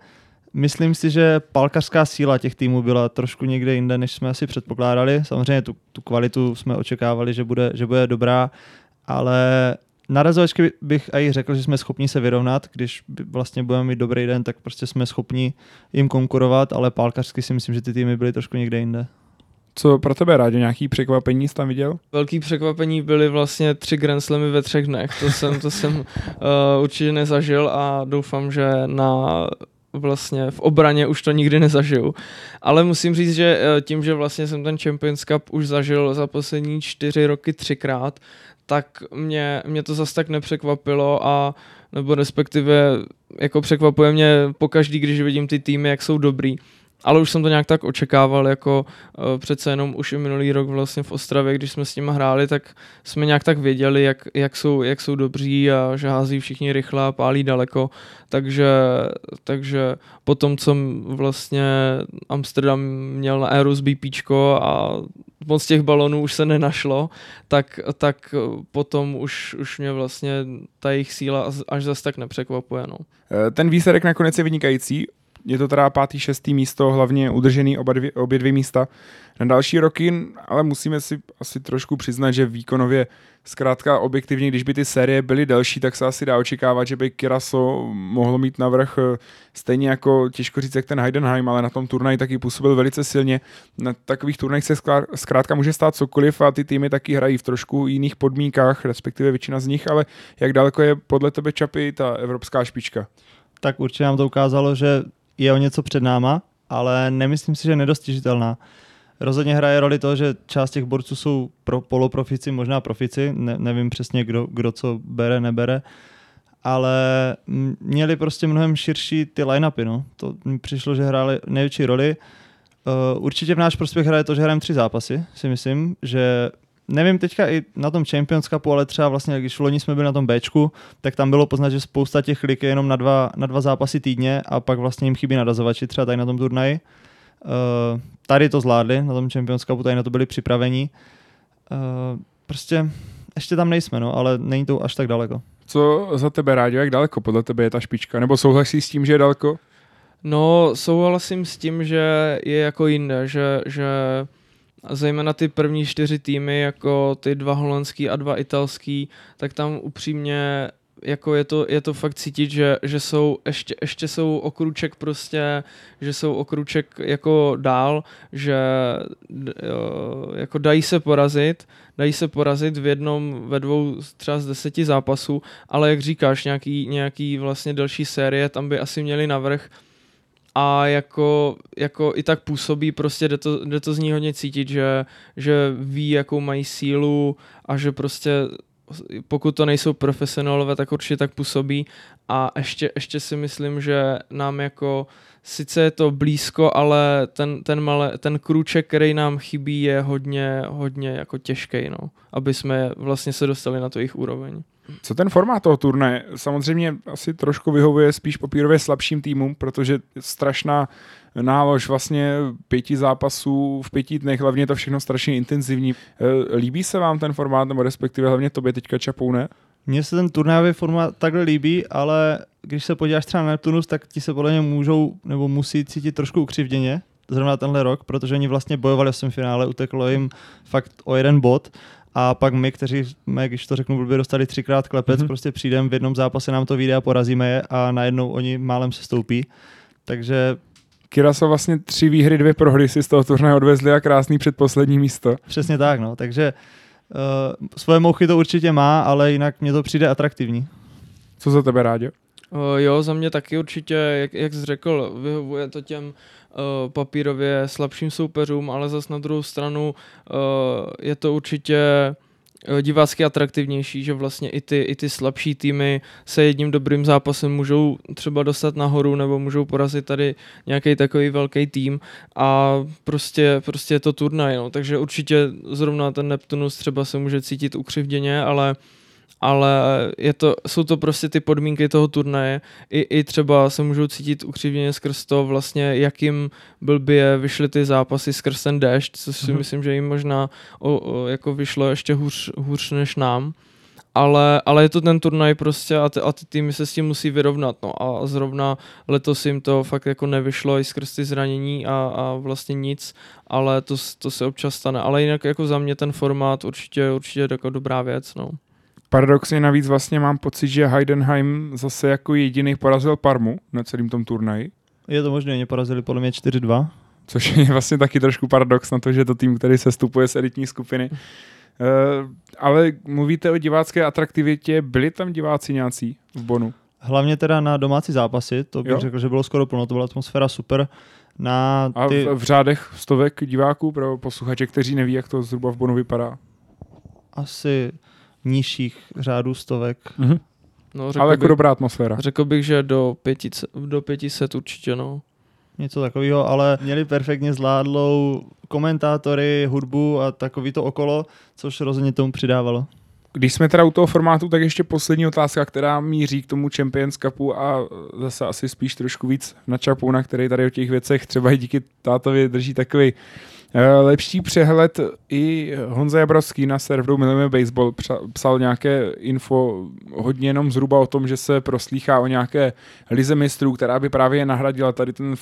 Myslím si, že palkařská síla těch týmů byla trošku někde jinde, než jsme asi předpokládali. Samozřejmě tu, tu kvalitu jsme očekávali, že bude, že bude dobrá, ale na razovačky bych i řekl, že jsme schopni se vyrovnat, když vlastně budeme mít dobrý den, tak prostě jsme schopni jim konkurovat, ale pálkařsky si myslím, že ty týmy byly trošku někde jinde. Co pro tebe, Ráďo, nějaký překvapení jsi tam viděl? Velký překvapení byly vlastně tři Grand Slamy ve třech dnech. To jsem, to jsem uh, určitě nezažil a doufám, že na vlastně v obraně už to nikdy nezažiju. Ale musím říct, že eh, tím, že vlastně jsem ten Champions Cup už zažil za poslední čtyři roky třikrát, tak mě, mě to zase tak nepřekvapilo a nebo respektive jako překvapuje mě pokaždý, když vidím ty týmy, jak jsou dobrý ale už jsem to nějak tak očekával, jako uh, přece jenom už i minulý rok vlastně v Ostravě, když jsme s nimi hráli, tak jsme nějak tak věděli, jak, jak, jsou, jak jsou dobří a že hází všichni rychle a pálí daleko, takže, takže po tom, co vlastně Amsterdam měl na Aeros BPčko a moc těch balonů už se nenašlo, tak, tak potom už, už mě vlastně ta jejich síla až zase tak nepřekvapuje. No. Eh, ten výsledek nakonec je vynikající je to teda pátý, šestý místo, hlavně udržený oba dvě, obě dvě místa na další roky, ale musíme si asi trošku přiznat, že výkonově zkrátka objektivně, když by ty série byly delší, tak se asi dá očekávat, že by Kiraso mohlo mít navrh eh, stejně jako těžko říct, jak ten Heidenheim, ale na tom turnaji taky působil velice silně. Na takových turnajích se zkrátka může stát cokoliv a ty týmy taky hrají v trošku jiných podmínkách, respektive většina z nich, ale jak daleko je podle tebe Čapy ta evropská špička? Tak určitě nám to ukázalo, že je o něco před náma, ale nemyslím si, že je nedostižitelná. Rozhodně hraje roli to, že část těch borců jsou pro poloprofici, možná profici, ne, nevím přesně, kdo, kdo co bere, nebere, ale měli prostě mnohem širší ty line-upy. No. To mi přišlo, že hráli největší roli. Uh, určitě v náš prospěch hraje to, že hrajeme tři zápasy, si myslím, že nevím teďka i na tom Champions Cupu, ale třeba vlastně, když v loni jsme byli na tom Bčku, tak tam bylo poznat, že spousta těch lik je jenom na dva, na dva zápasy týdně a pak vlastně jim chybí nadazovači, třeba tady na tom turnaji. Uh, tady to zvládli, na tom Champions Cupu tady na to byli připraveni. Uh, prostě ještě tam nejsme, no, ale není to až tak daleko. Co za tebe, Rádio, jak daleko podle tebe je ta špička? Nebo souhlasíš s tím, že je daleko? No, souhlasím s tím, že je jako jinde, že, že a zejména ty první čtyři týmy, jako ty dva holandský a dva italský, tak tam upřímně jako je to, je to fakt cítit, že, že jsou ještě, ještě jsou okruček prostě, že jsou okruček jako dál, že jako dají se porazit, dají se porazit v jednom, ve dvou třeba z deseti zápasů, ale jak říkáš, nějaký, nějaký vlastně další série, tam by asi měli navrh, a jako, jako i tak působí, prostě jde to, jde to z ní hodně cítit, že, že ví, jakou mají sílu a že prostě pokud to nejsou profesionálové, tak určitě tak působí a ještě, ještě si myslím, že nám jako sice je to blízko, ale ten, ten, malé, ten krůček, který nám chybí, je hodně, hodně jako těžký, no, aby jsme vlastně se dostali na to jejich úroveň. Co ten formát toho turnaje? Samozřejmě asi trošku vyhovuje spíš papírově slabším týmům, protože strašná nálož vlastně pěti zápasů v pěti dnech, hlavně je to všechno strašně intenzivní. E, líbí se vám ten formát, nebo respektive hlavně tobě teďka Čapou, ne? Mně se ten turnajový formát takhle líbí, ale když se podíváš třeba na Neptunus, tak ti se podle mě můžou nebo musí cítit trošku ukřivděně, zrovna tenhle rok, protože oni vlastně bojovali v finále, uteklo jim fakt o jeden bod a pak my, kteří jsme, když to řeknu blbě, dostali třikrát klepec, mm-hmm. prostě přijdeme v jednom zápase, nám to vyjde a porazíme je a najednou oni málem se stoupí. Takže Kiraso vlastně tři výhry, dvě prohry si z toho turnaje odvezli a krásný předposlední místo. Přesně tak, no. Takže uh, svoje mouchy to určitě má, ale jinak mně to přijde atraktivní. Co za tebe, Ráďo? Uh, jo, za mě taky určitě, jak, jak jsi řekl, vyhovuje to těm uh, papírově slabším soupeřům, ale zas na druhou stranu uh, je to určitě divácky atraktivnější, že vlastně i ty, i ty slabší týmy se jedním dobrým zápasem můžou třeba dostat nahoru nebo můžou porazit tady nějaký takový velký tým a prostě, prostě je to turnaj, no. takže určitě zrovna ten Neptunus třeba se může cítit ukřivděně, ale ale je to, jsou to prostě ty podmínky toho turnaje. I, I třeba se můžou cítit ukřivněně skrz to vlastně, jakým blbě vyšly ty zápasy skrz ten déšť, což si mm-hmm. myslím, že jim možná o, o, jako vyšlo ještě hůř, hůř než nám. Ale, ale je to ten turnaj prostě a ty, a ty týmy se s tím musí vyrovnat. No. A zrovna letos jim to fakt jako nevyšlo i skrz ty zranění a, a vlastně nic, ale to, to se občas stane. Ale jinak jako za mě ten formát určitě, určitě jako dobrá věc. No. Paradoxně navíc vlastně mám pocit, že Heidenheim zase jako jediný porazil Parmu na celém tom turnaji. Je to možné, oni porazili podle mě 4-2. Což je vlastně taky trošku paradox na to, že to tým, který se stupuje z elitní skupiny. Uh, ale mluvíte o divácké atraktivitě, byli tam diváci nějací v Bonu? Hlavně teda na domácí zápasy, to bych jo? řekl, že bylo skoro plno, to byla atmosféra super. Na ty... A v, v řádech stovek diváků pro posluchače, kteří neví, jak to zhruba v Bonu vypadá? Asi nižších řádů stovek. Mm-hmm. No, Ale jako bych, dobrá atmosféra. Řekl bych, že do, pěti, do 500 určitě, no. Něco takového, ale měli perfektně zvládlou komentátory, hudbu a takový to okolo, což rozhodně tomu přidávalo. Když jsme teda u toho formátu, tak ještě poslední otázka, která míří k tomu Champions Cupu a zase asi spíš trošku víc na Čapouna, který tady o těch věcech třeba i díky tátovi drží takový lepší přehled i Honza Jabrovský na serveru Milujeme Baseball psal nějaké info hodně jenom zhruba o tom, že se proslýchá o nějaké lize mistrů, která by právě nahradila tady ten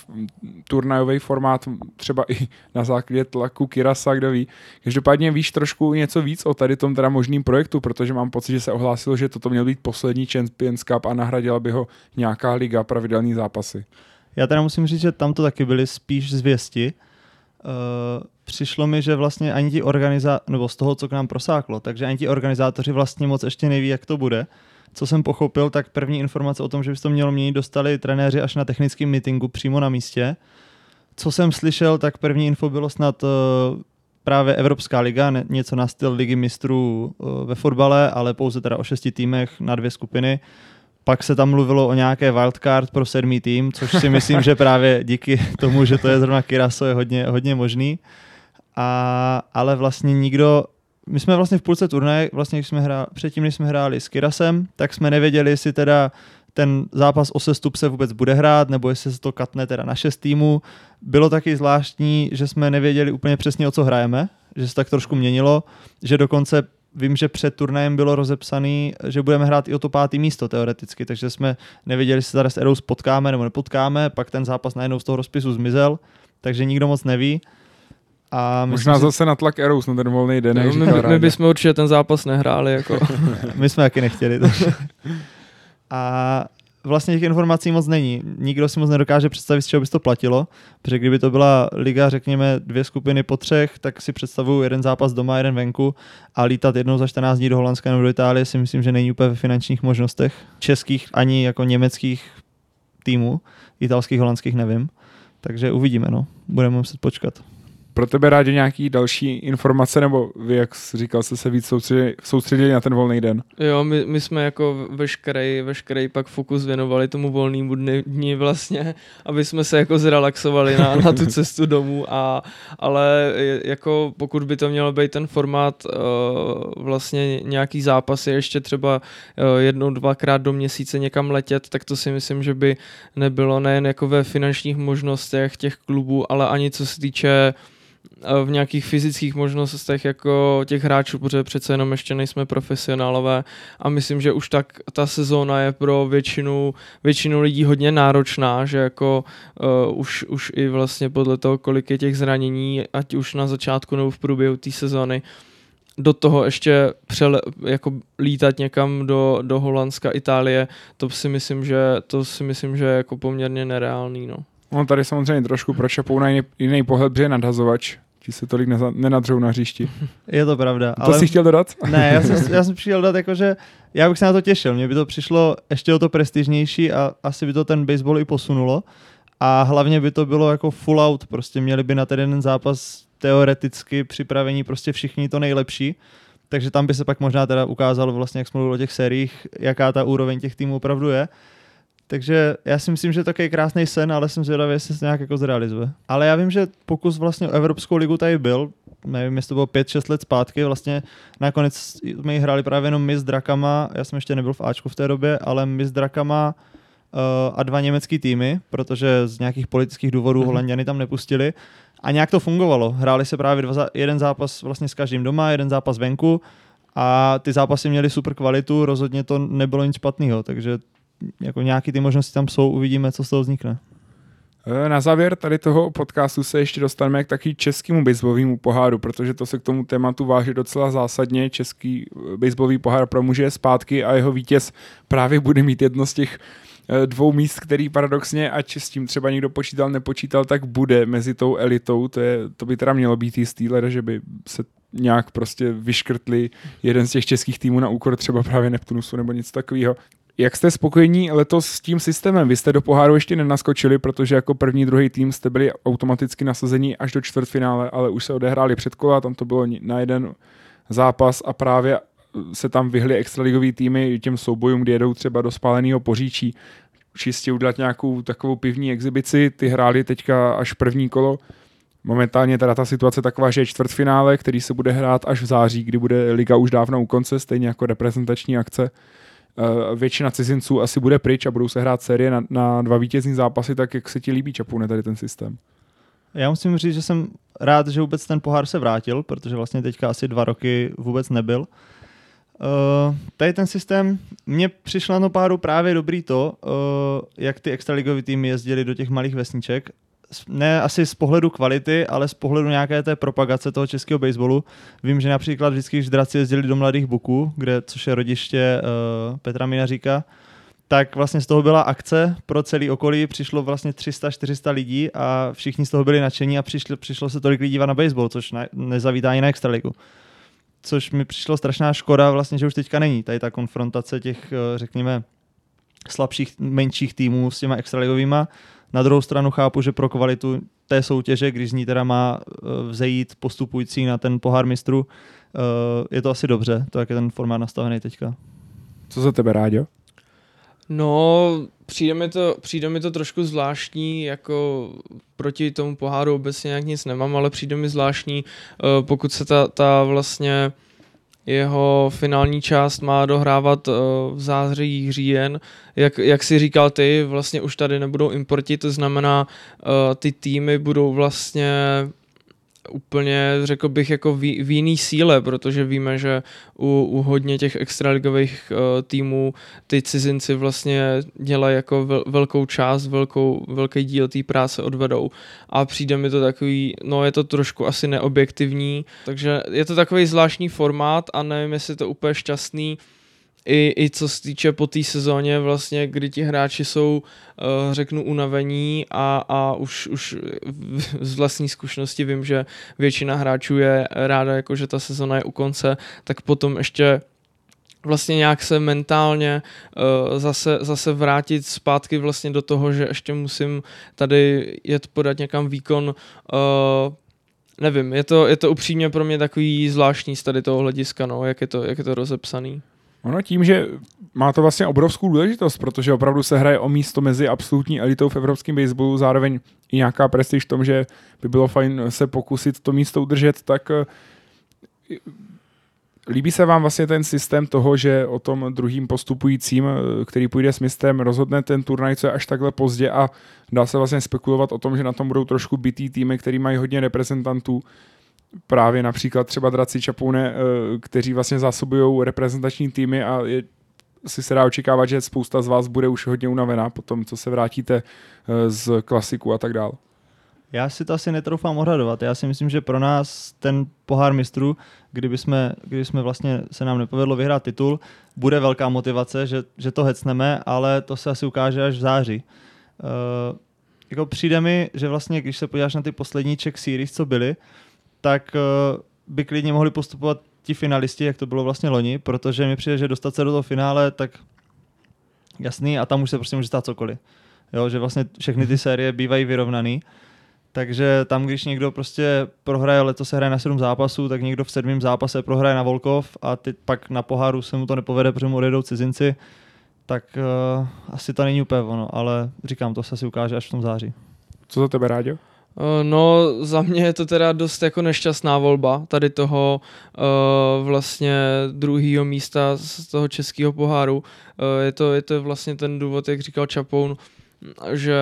turnajový formát třeba i na základě tlaku Kirasa, kdo ví. Každopádně víš trošku něco víc o tady tom teda možným projektu, protože mám pocit, že se ohlásilo, že toto měl být poslední Champions Cup a nahradila by ho nějaká liga pravidelný zápasy. Já teda musím říct, že tam to taky byly spíš zvěsti, Uh, přišlo mi, že vlastně ani ti organizátoři, nebo z toho, co k nám prosáklo, takže ani ti organizátoři vlastně moc ještě neví, jak to bude. Co jsem pochopil, tak první informace o tom, že by to mělo měnit, dostali trenéři až na technickém meetingu přímo na místě. Co jsem slyšel, tak první info bylo snad uh, právě Evropská liga, něco na styl ligy mistrů uh, ve fotbale, ale pouze teda o šesti týmech na dvě skupiny. Pak se tam mluvilo o nějaké wildcard pro sedmý tým, což si myslím, že právě díky tomu, že to je zrovna Kiraso, je hodně, hodně možný. A, ale vlastně nikdo, my jsme vlastně v půlce turnaje, vlastně jsme hráli, předtím, než jsme hráli s Kirasem, tak jsme nevěděli, jestli teda ten zápas o sestup se vůbec bude hrát, nebo jestli se to katne teda na šest týmů. Bylo taky zvláštní, že jsme nevěděli úplně přesně, o co hrajeme, že se tak trošku měnilo, že dokonce vím, že před turnajem bylo rozepsaný, že budeme hrát i o to pátý místo teoreticky, takže jsme nevěděli, jestli se tady s Erou spotkáme nebo nepotkáme, pak ten zápas najednou z toho rozpisu zmizel, takže nikdo moc neví. A Možná si... zase na tlak Eros na ten volný den. No, my, my, my bychom určitě ten zápas nehráli. Jako. my jsme taky nechtěli. a vlastně těch informací moc není. Nikdo si moc nedokáže představit, z čeho by to platilo, protože kdyby to byla liga, řekněme, dvě skupiny po třech, tak si představuju jeden zápas doma, jeden venku a lítat jednou za 14 dní do Holandska nebo do Itálie si myslím, že není úplně ve finančních možnostech českých ani jako německých týmů, italských, holandských nevím. Takže uvidíme, no. Budeme muset počkat. Pro tebe rádi nějaký další informace, nebo vy, jak jsi říkal, jste se víc soustředili, soustředili na ten volný den? Jo, my, my jsme jako veškerý, veškerý pak fokus věnovali tomu volnému dny, dni vlastně, aby jsme se jako zrelaxovali na, na tu cestu domů, a, ale jako pokud by to mělo být ten formát uh, vlastně nějaký zápasy, ještě třeba uh, jednou, dvakrát do měsíce někam letět, tak to si myslím, že by nebylo nejen jako ve finančních možnostech těch klubů, ale ani co se týče v nějakých fyzických možnostech jako těch hráčů, protože přece jenom ještě nejsme profesionálové a myslím, že už tak ta sezóna je pro většinu, většinu lidí hodně náročná, že jako uh, už, už i vlastně podle toho, kolik je těch zranění, ať už na začátku nebo v průběhu té sezóny, do toho ještě přele, jako lítat někam do, do Holandska, Itálie, to si myslím, že to si myslím, že je jako poměrně nereálný, no. No tady samozřejmě trošku pročapou na jiný, jiný pohled, že je nadhazovač. Ti se tolik neza, nenadřou na hřišti. Je to pravda. To ale... jsi chtěl dodat? Ne, já jsem, já jsem přišel dodat jako, že já bych se na to těšil. Mně by to přišlo ještě o to prestižnější a asi by to ten baseball i posunulo. A hlavně by to bylo jako full out. Prostě měli by na ten jeden zápas teoreticky připravení prostě všichni to nejlepší. Takže tam by se pak možná teda ukázalo vlastně, jak jsme mluvili o těch sériích, jaká ta úroveň těch týmů opravdu je. Takže já si myslím, že to je takový krásný sen, ale jsem zvědavý, jestli se nějak jako zrealizuje. Ale já vím, že pokus vlastně o Evropskou ligu tady byl, nevím, jestli to bylo 5-6 let zpátky, vlastně nakonec jsme hráli právě jenom my s Drakama, já jsem ještě nebyl v Ačku v té době, ale my s Drakama uh, a dva německý týmy, protože z nějakých politických důvodů mm-hmm. Holanděny tam nepustili. A nějak to fungovalo. Hráli se právě dva, jeden zápas vlastně s každým doma, jeden zápas venku a ty zápasy měly super kvalitu, rozhodně to nebylo nic špatného, takže jako nějaký ty možnosti tam jsou, uvidíme, co z toho vznikne. E, na závěr tady toho podcastu se ještě dostaneme k taky českému baseballovému poháru, protože to se k tomu tématu váží docela zásadně. Český e, baseballový pohár pro muže je zpátky a jeho vítěz právě bude mít jedno z těch e, dvou míst, který paradoxně, ať s tím třeba někdo počítal, nepočítal, tak bude mezi tou elitou. To, je, to by teda mělo být jistý, leda, že by se nějak prostě vyškrtli jeden z těch českých týmů na úkor třeba právě Neptunusu nebo něco takového. Jak jste spokojení letos s tím systémem? Vy jste do poháru ještě nenaskočili, protože jako první, druhý tým jste byli automaticky nasazení až do čtvrtfinále, ale už se odehráli předkola, tam to bylo na jeden zápas a právě se tam vyhly extraligový týmy těm soubojům, kdy jedou třeba do spáleného poříčí, čistě udělat nějakou takovou pivní exibici, ty hráli teďka až první kolo. Momentálně teda ta situace taková, že je čtvrtfinále, který se bude hrát až v září, kdy bude liga už dávno u konce, stejně jako reprezentační akce většina cizinců asi bude pryč a budou se hrát série na, na dva vítězní zápasy, tak jak se ti líbí Čapune tady ten systém? Já musím říct, že jsem rád, že vůbec ten pohár se vrátil, protože vlastně teďka asi dva roky vůbec nebyl. Uh, tady ten systém, mně přišlo na páru právě dobrý to, uh, jak ty extraligový týmy jezdili do těch malých vesniček ne asi z pohledu kvality, ale z pohledu nějaké té propagace toho českého baseballu. Vím, že například vždycky, když draci jezdili do Mladých Buků, kde, což je rodiště uh, Petra Minaříka, tak vlastně z toho byla akce pro celý okolí, přišlo vlastně 300-400 lidí a všichni z toho byli nadšení a přišlo, přišlo se tolik lidí na baseball, což ne, nezavítá ani na extraligu. Což mi přišlo strašná škoda vlastně, že už teďka není tady ta konfrontace těch, eh, řekněme, slabších, menších týmů s těma extraligovýma na druhou stranu chápu, že pro kvalitu té soutěže, když z ní teda má eh, vzejít postupující na ten pohár mistru, eh, je to asi dobře, to jak je ten formát nastavený teďka. Co za tebe, Ráďo? No, přijde mi, to, přijde mi to trošku zvláštní, jako proti tomu poháru obecně nějak nic nemám, ale přijde mi zvláštní, eh, pokud se ta, ta vlastně jeho finální část má dohrávat uh, v září, říjen. Jak, jak si říkal ty, vlastně už tady nebudou importi, to znamená, uh, ty týmy budou vlastně úplně, řekl bych, jako v, v jiný síle, protože víme, že u, u hodně těch extraligových uh, týmů ty cizinci vlastně dělají jako vel, velkou část, velkou, velký díl té práce odvedou. A přijde mi to takový, no je to trošku asi neobjektivní, takže je to takový zvláštní formát a nevím, jestli to úplně šťastný, i, i co se týče po té sezóně, vlastně, kdy ti hráči jsou, uh, řeknu, unavení a, a už, už z vlastní zkušenosti vím, že většina hráčů je ráda, jako že ta sezóna je u konce, tak potom ještě vlastně nějak se mentálně uh, zase, zase vrátit zpátky vlastně do toho, že ještě musím tady jet podat někam výkon uh, nevím, je to, je to upřímně pro mě takový zvláštní z tady toho hlediska, no, jak je to, jak je to rozepsaný. Ono tím, že má to vlastně obrovskou důležitost, protože opravdu se hraje o místo mezi absolutní elitou v evropském baseballu, zároveň i nějaká prestiž v tom, že by bylo fajn se pokusit to místo udržet, tak eh, Líbí se vám vlastně ten systém toho, že o tom druhým postupujícím, eh, který půjde s mistrem, rozhodne ten turnaj, co je až takhle pozdě a dá se vlastně spekulovat o tom, že na tom budou trošku bitý týmy, který mají hodně reprezentantů, právě například třeba Draci Čapoune, eh, kteří vlastně zásobují reprezentační týmy a je, si se dá očekávat, že spousta z vás bude už hodně unavená po tom, co se vrátíte eh, z klasiku a tak dále. Já si to asi netroufám odhadovat. Já si myslím, že pro nás ten pohár mistrů, kdyby jsme, kdyby jsme vlastně se nám nepovedlo vyhrát titul, bude velká motivace, že, že to hecneme, ale to se asi ukáže až v září. Uh, jako přijde mi, že vlastně, když se podíváš na ty poslední Czech Series, co byly, tak uh, by klidně mohli postupovat ti finalisti, jak to bylo vlastně loni, protože mi přijde, že dostat se do toho finále, tak jasný, a tam už se prostě může stát cokoliv. Jo, že vlastně všechny ty série bývají vyrovnaný. Takže tam, když někdo prostě prohraje, letos se hraje na sedm zápasů, tak někdo v sedmém zápase prohraje na Volkov a ty pak na poháru se mu to nepovede, protože mu odejdou cizinci, tak uh, asi to není úplně ono, ale říkám, to se asi ukáže až v tom září. Co za tebe, Ráďo? Eh, no, za mě je to teda dost jako nešťastná volba tady toho uh, vlastně druhého místa z toho českého poháru. Uh, je, to, je to vlastně ten důvod, jak říkal Čapoun, že,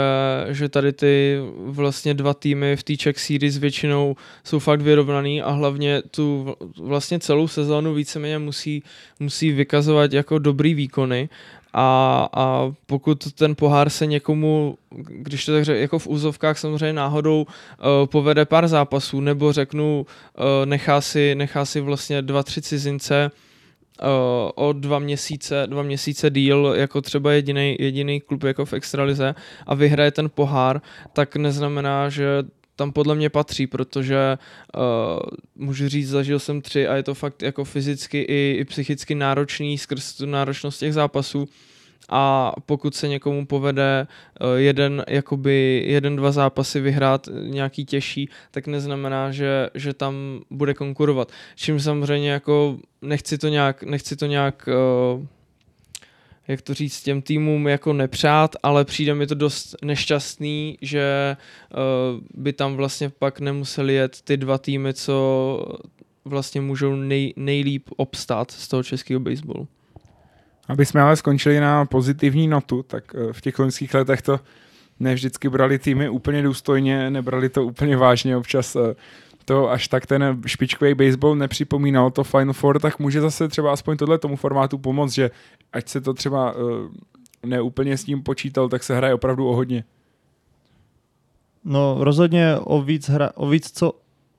že tady ty vlastně dva týmy v té Czech Series většinou jsou fakt vyrovnaný a hlavně tu vlastně celou sezónu víceméně musí, musí vykazovat jako dobrý výkony a, a pokud ten pohár se někomu, když to tak řeknu, jako v úzovkách samozřejmě náhodou uh, povede pár zápasů, nebo řeknu, uh, nechá, si, nechá si vlastně dva, tři cizince uh, o dva měsíce, dva měsíce díl jako třeba jediný jediný klub jako v extralize a vyhraje ten pohár, tak neznamená, že tam podle mě patří, protože uh, můžu říct, zažil jsem tři a je to fakt jako fyzicky i, i psychicky náročný skrz tu náročnost těch zápasů a pokud se někomu povede uh, jeden, jakoby jeden, dva zápasy vyhrát nějaký těžší, tak neznamená, že, že tam bude konkurovat. Čím samozřejmě jako nechci to nějak, nechci to nějak uh, jak to říct, těm týmům jako nepřát, ale přijde mi to dost nešťastný, že uh, by tam vlastně pak nemuseli jet ty dva týmy, co vlastně můžou nej, nejlíp obstát z toho českého baseballu. Aby jsme ale skončili na pozitivní notu, tak uh, v těch loňských letech to ne vždycky brali týmy úplně důstojně, nebrali to úplně vážně, občas uh, to až tak ten špičkový baseball nepřipomínal to Final Four, tak může zase třeba aspoň tohle tomu formátu pomoct, že ať se to třeba uh, neúplně s tím počítal, tak se hraje opravdu o hodně. No rozhodně o víc, hra, o víc co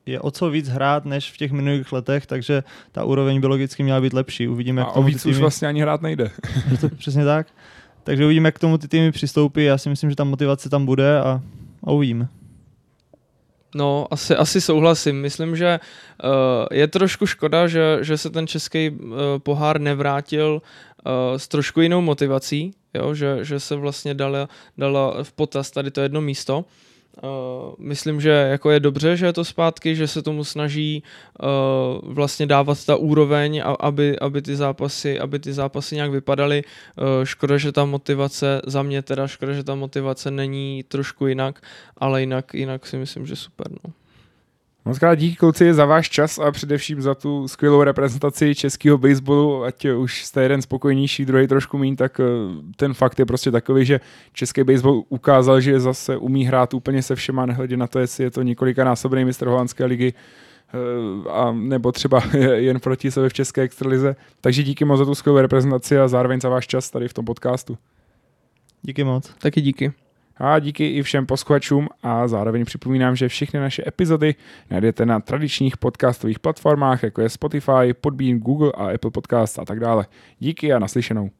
je o co víc hrát než v těch minulých letech, takže ta úroveň by logicky měla být lepší. Uvidíme, a jak o víc týmy... už vlastně ani hrát nejde. je to přesně tak. Takže uvidíme, jak k tomu ty týmy přistoupí. Já si myslím, že ta motivace tam bude a, a uvidíme. No, asi, asi souhlasím. Myslím, že uh, je trošku škoda, že, že se ten český uh, pohár nevrátil uh, s trošku jinou motivací, jo? Že, že se vlastně dala, dala v potaz tady to jedno místo. Uh, myslím, že jako je dobře, že je to zpátky, že se tomu snaží uh, vlastně dávat ta úroveň, a, aby, aby, ty zápasy, aby ty zápasy nějak vypadaly. Uh, škoda, že ta motivace, za mě teda škoda, že ta motivace není trošku jinak, ale jinak, jinak si myslím, že super. No. Moc krát díky kluci za váš čas a především za tu skvělou reprezentaci českého baseballu, ať už jste jeden spokojnější, druhý trošku méně, tak eh, ten fakt je prostě takový, že český baseball ukázal, že zase umí hrát úplně se všema, nehledě na to, jestli je to několikanásobný mistr holandské ligy, eh, a nebo třeba jen proti sebe v české extralize. Takže díky moc za tu skvělou reprezentaci a zároveň za váš čas tady v tom podcastu. Díky moc. Taky díky. A díky i všem posluchačům a zároveň připomínám, že všechny naše epizody najdete na tradičních podcastových platformách, jako je Spotify, Podbean, Google a Apple Podcast a tak dále. Díky a naslyšenou.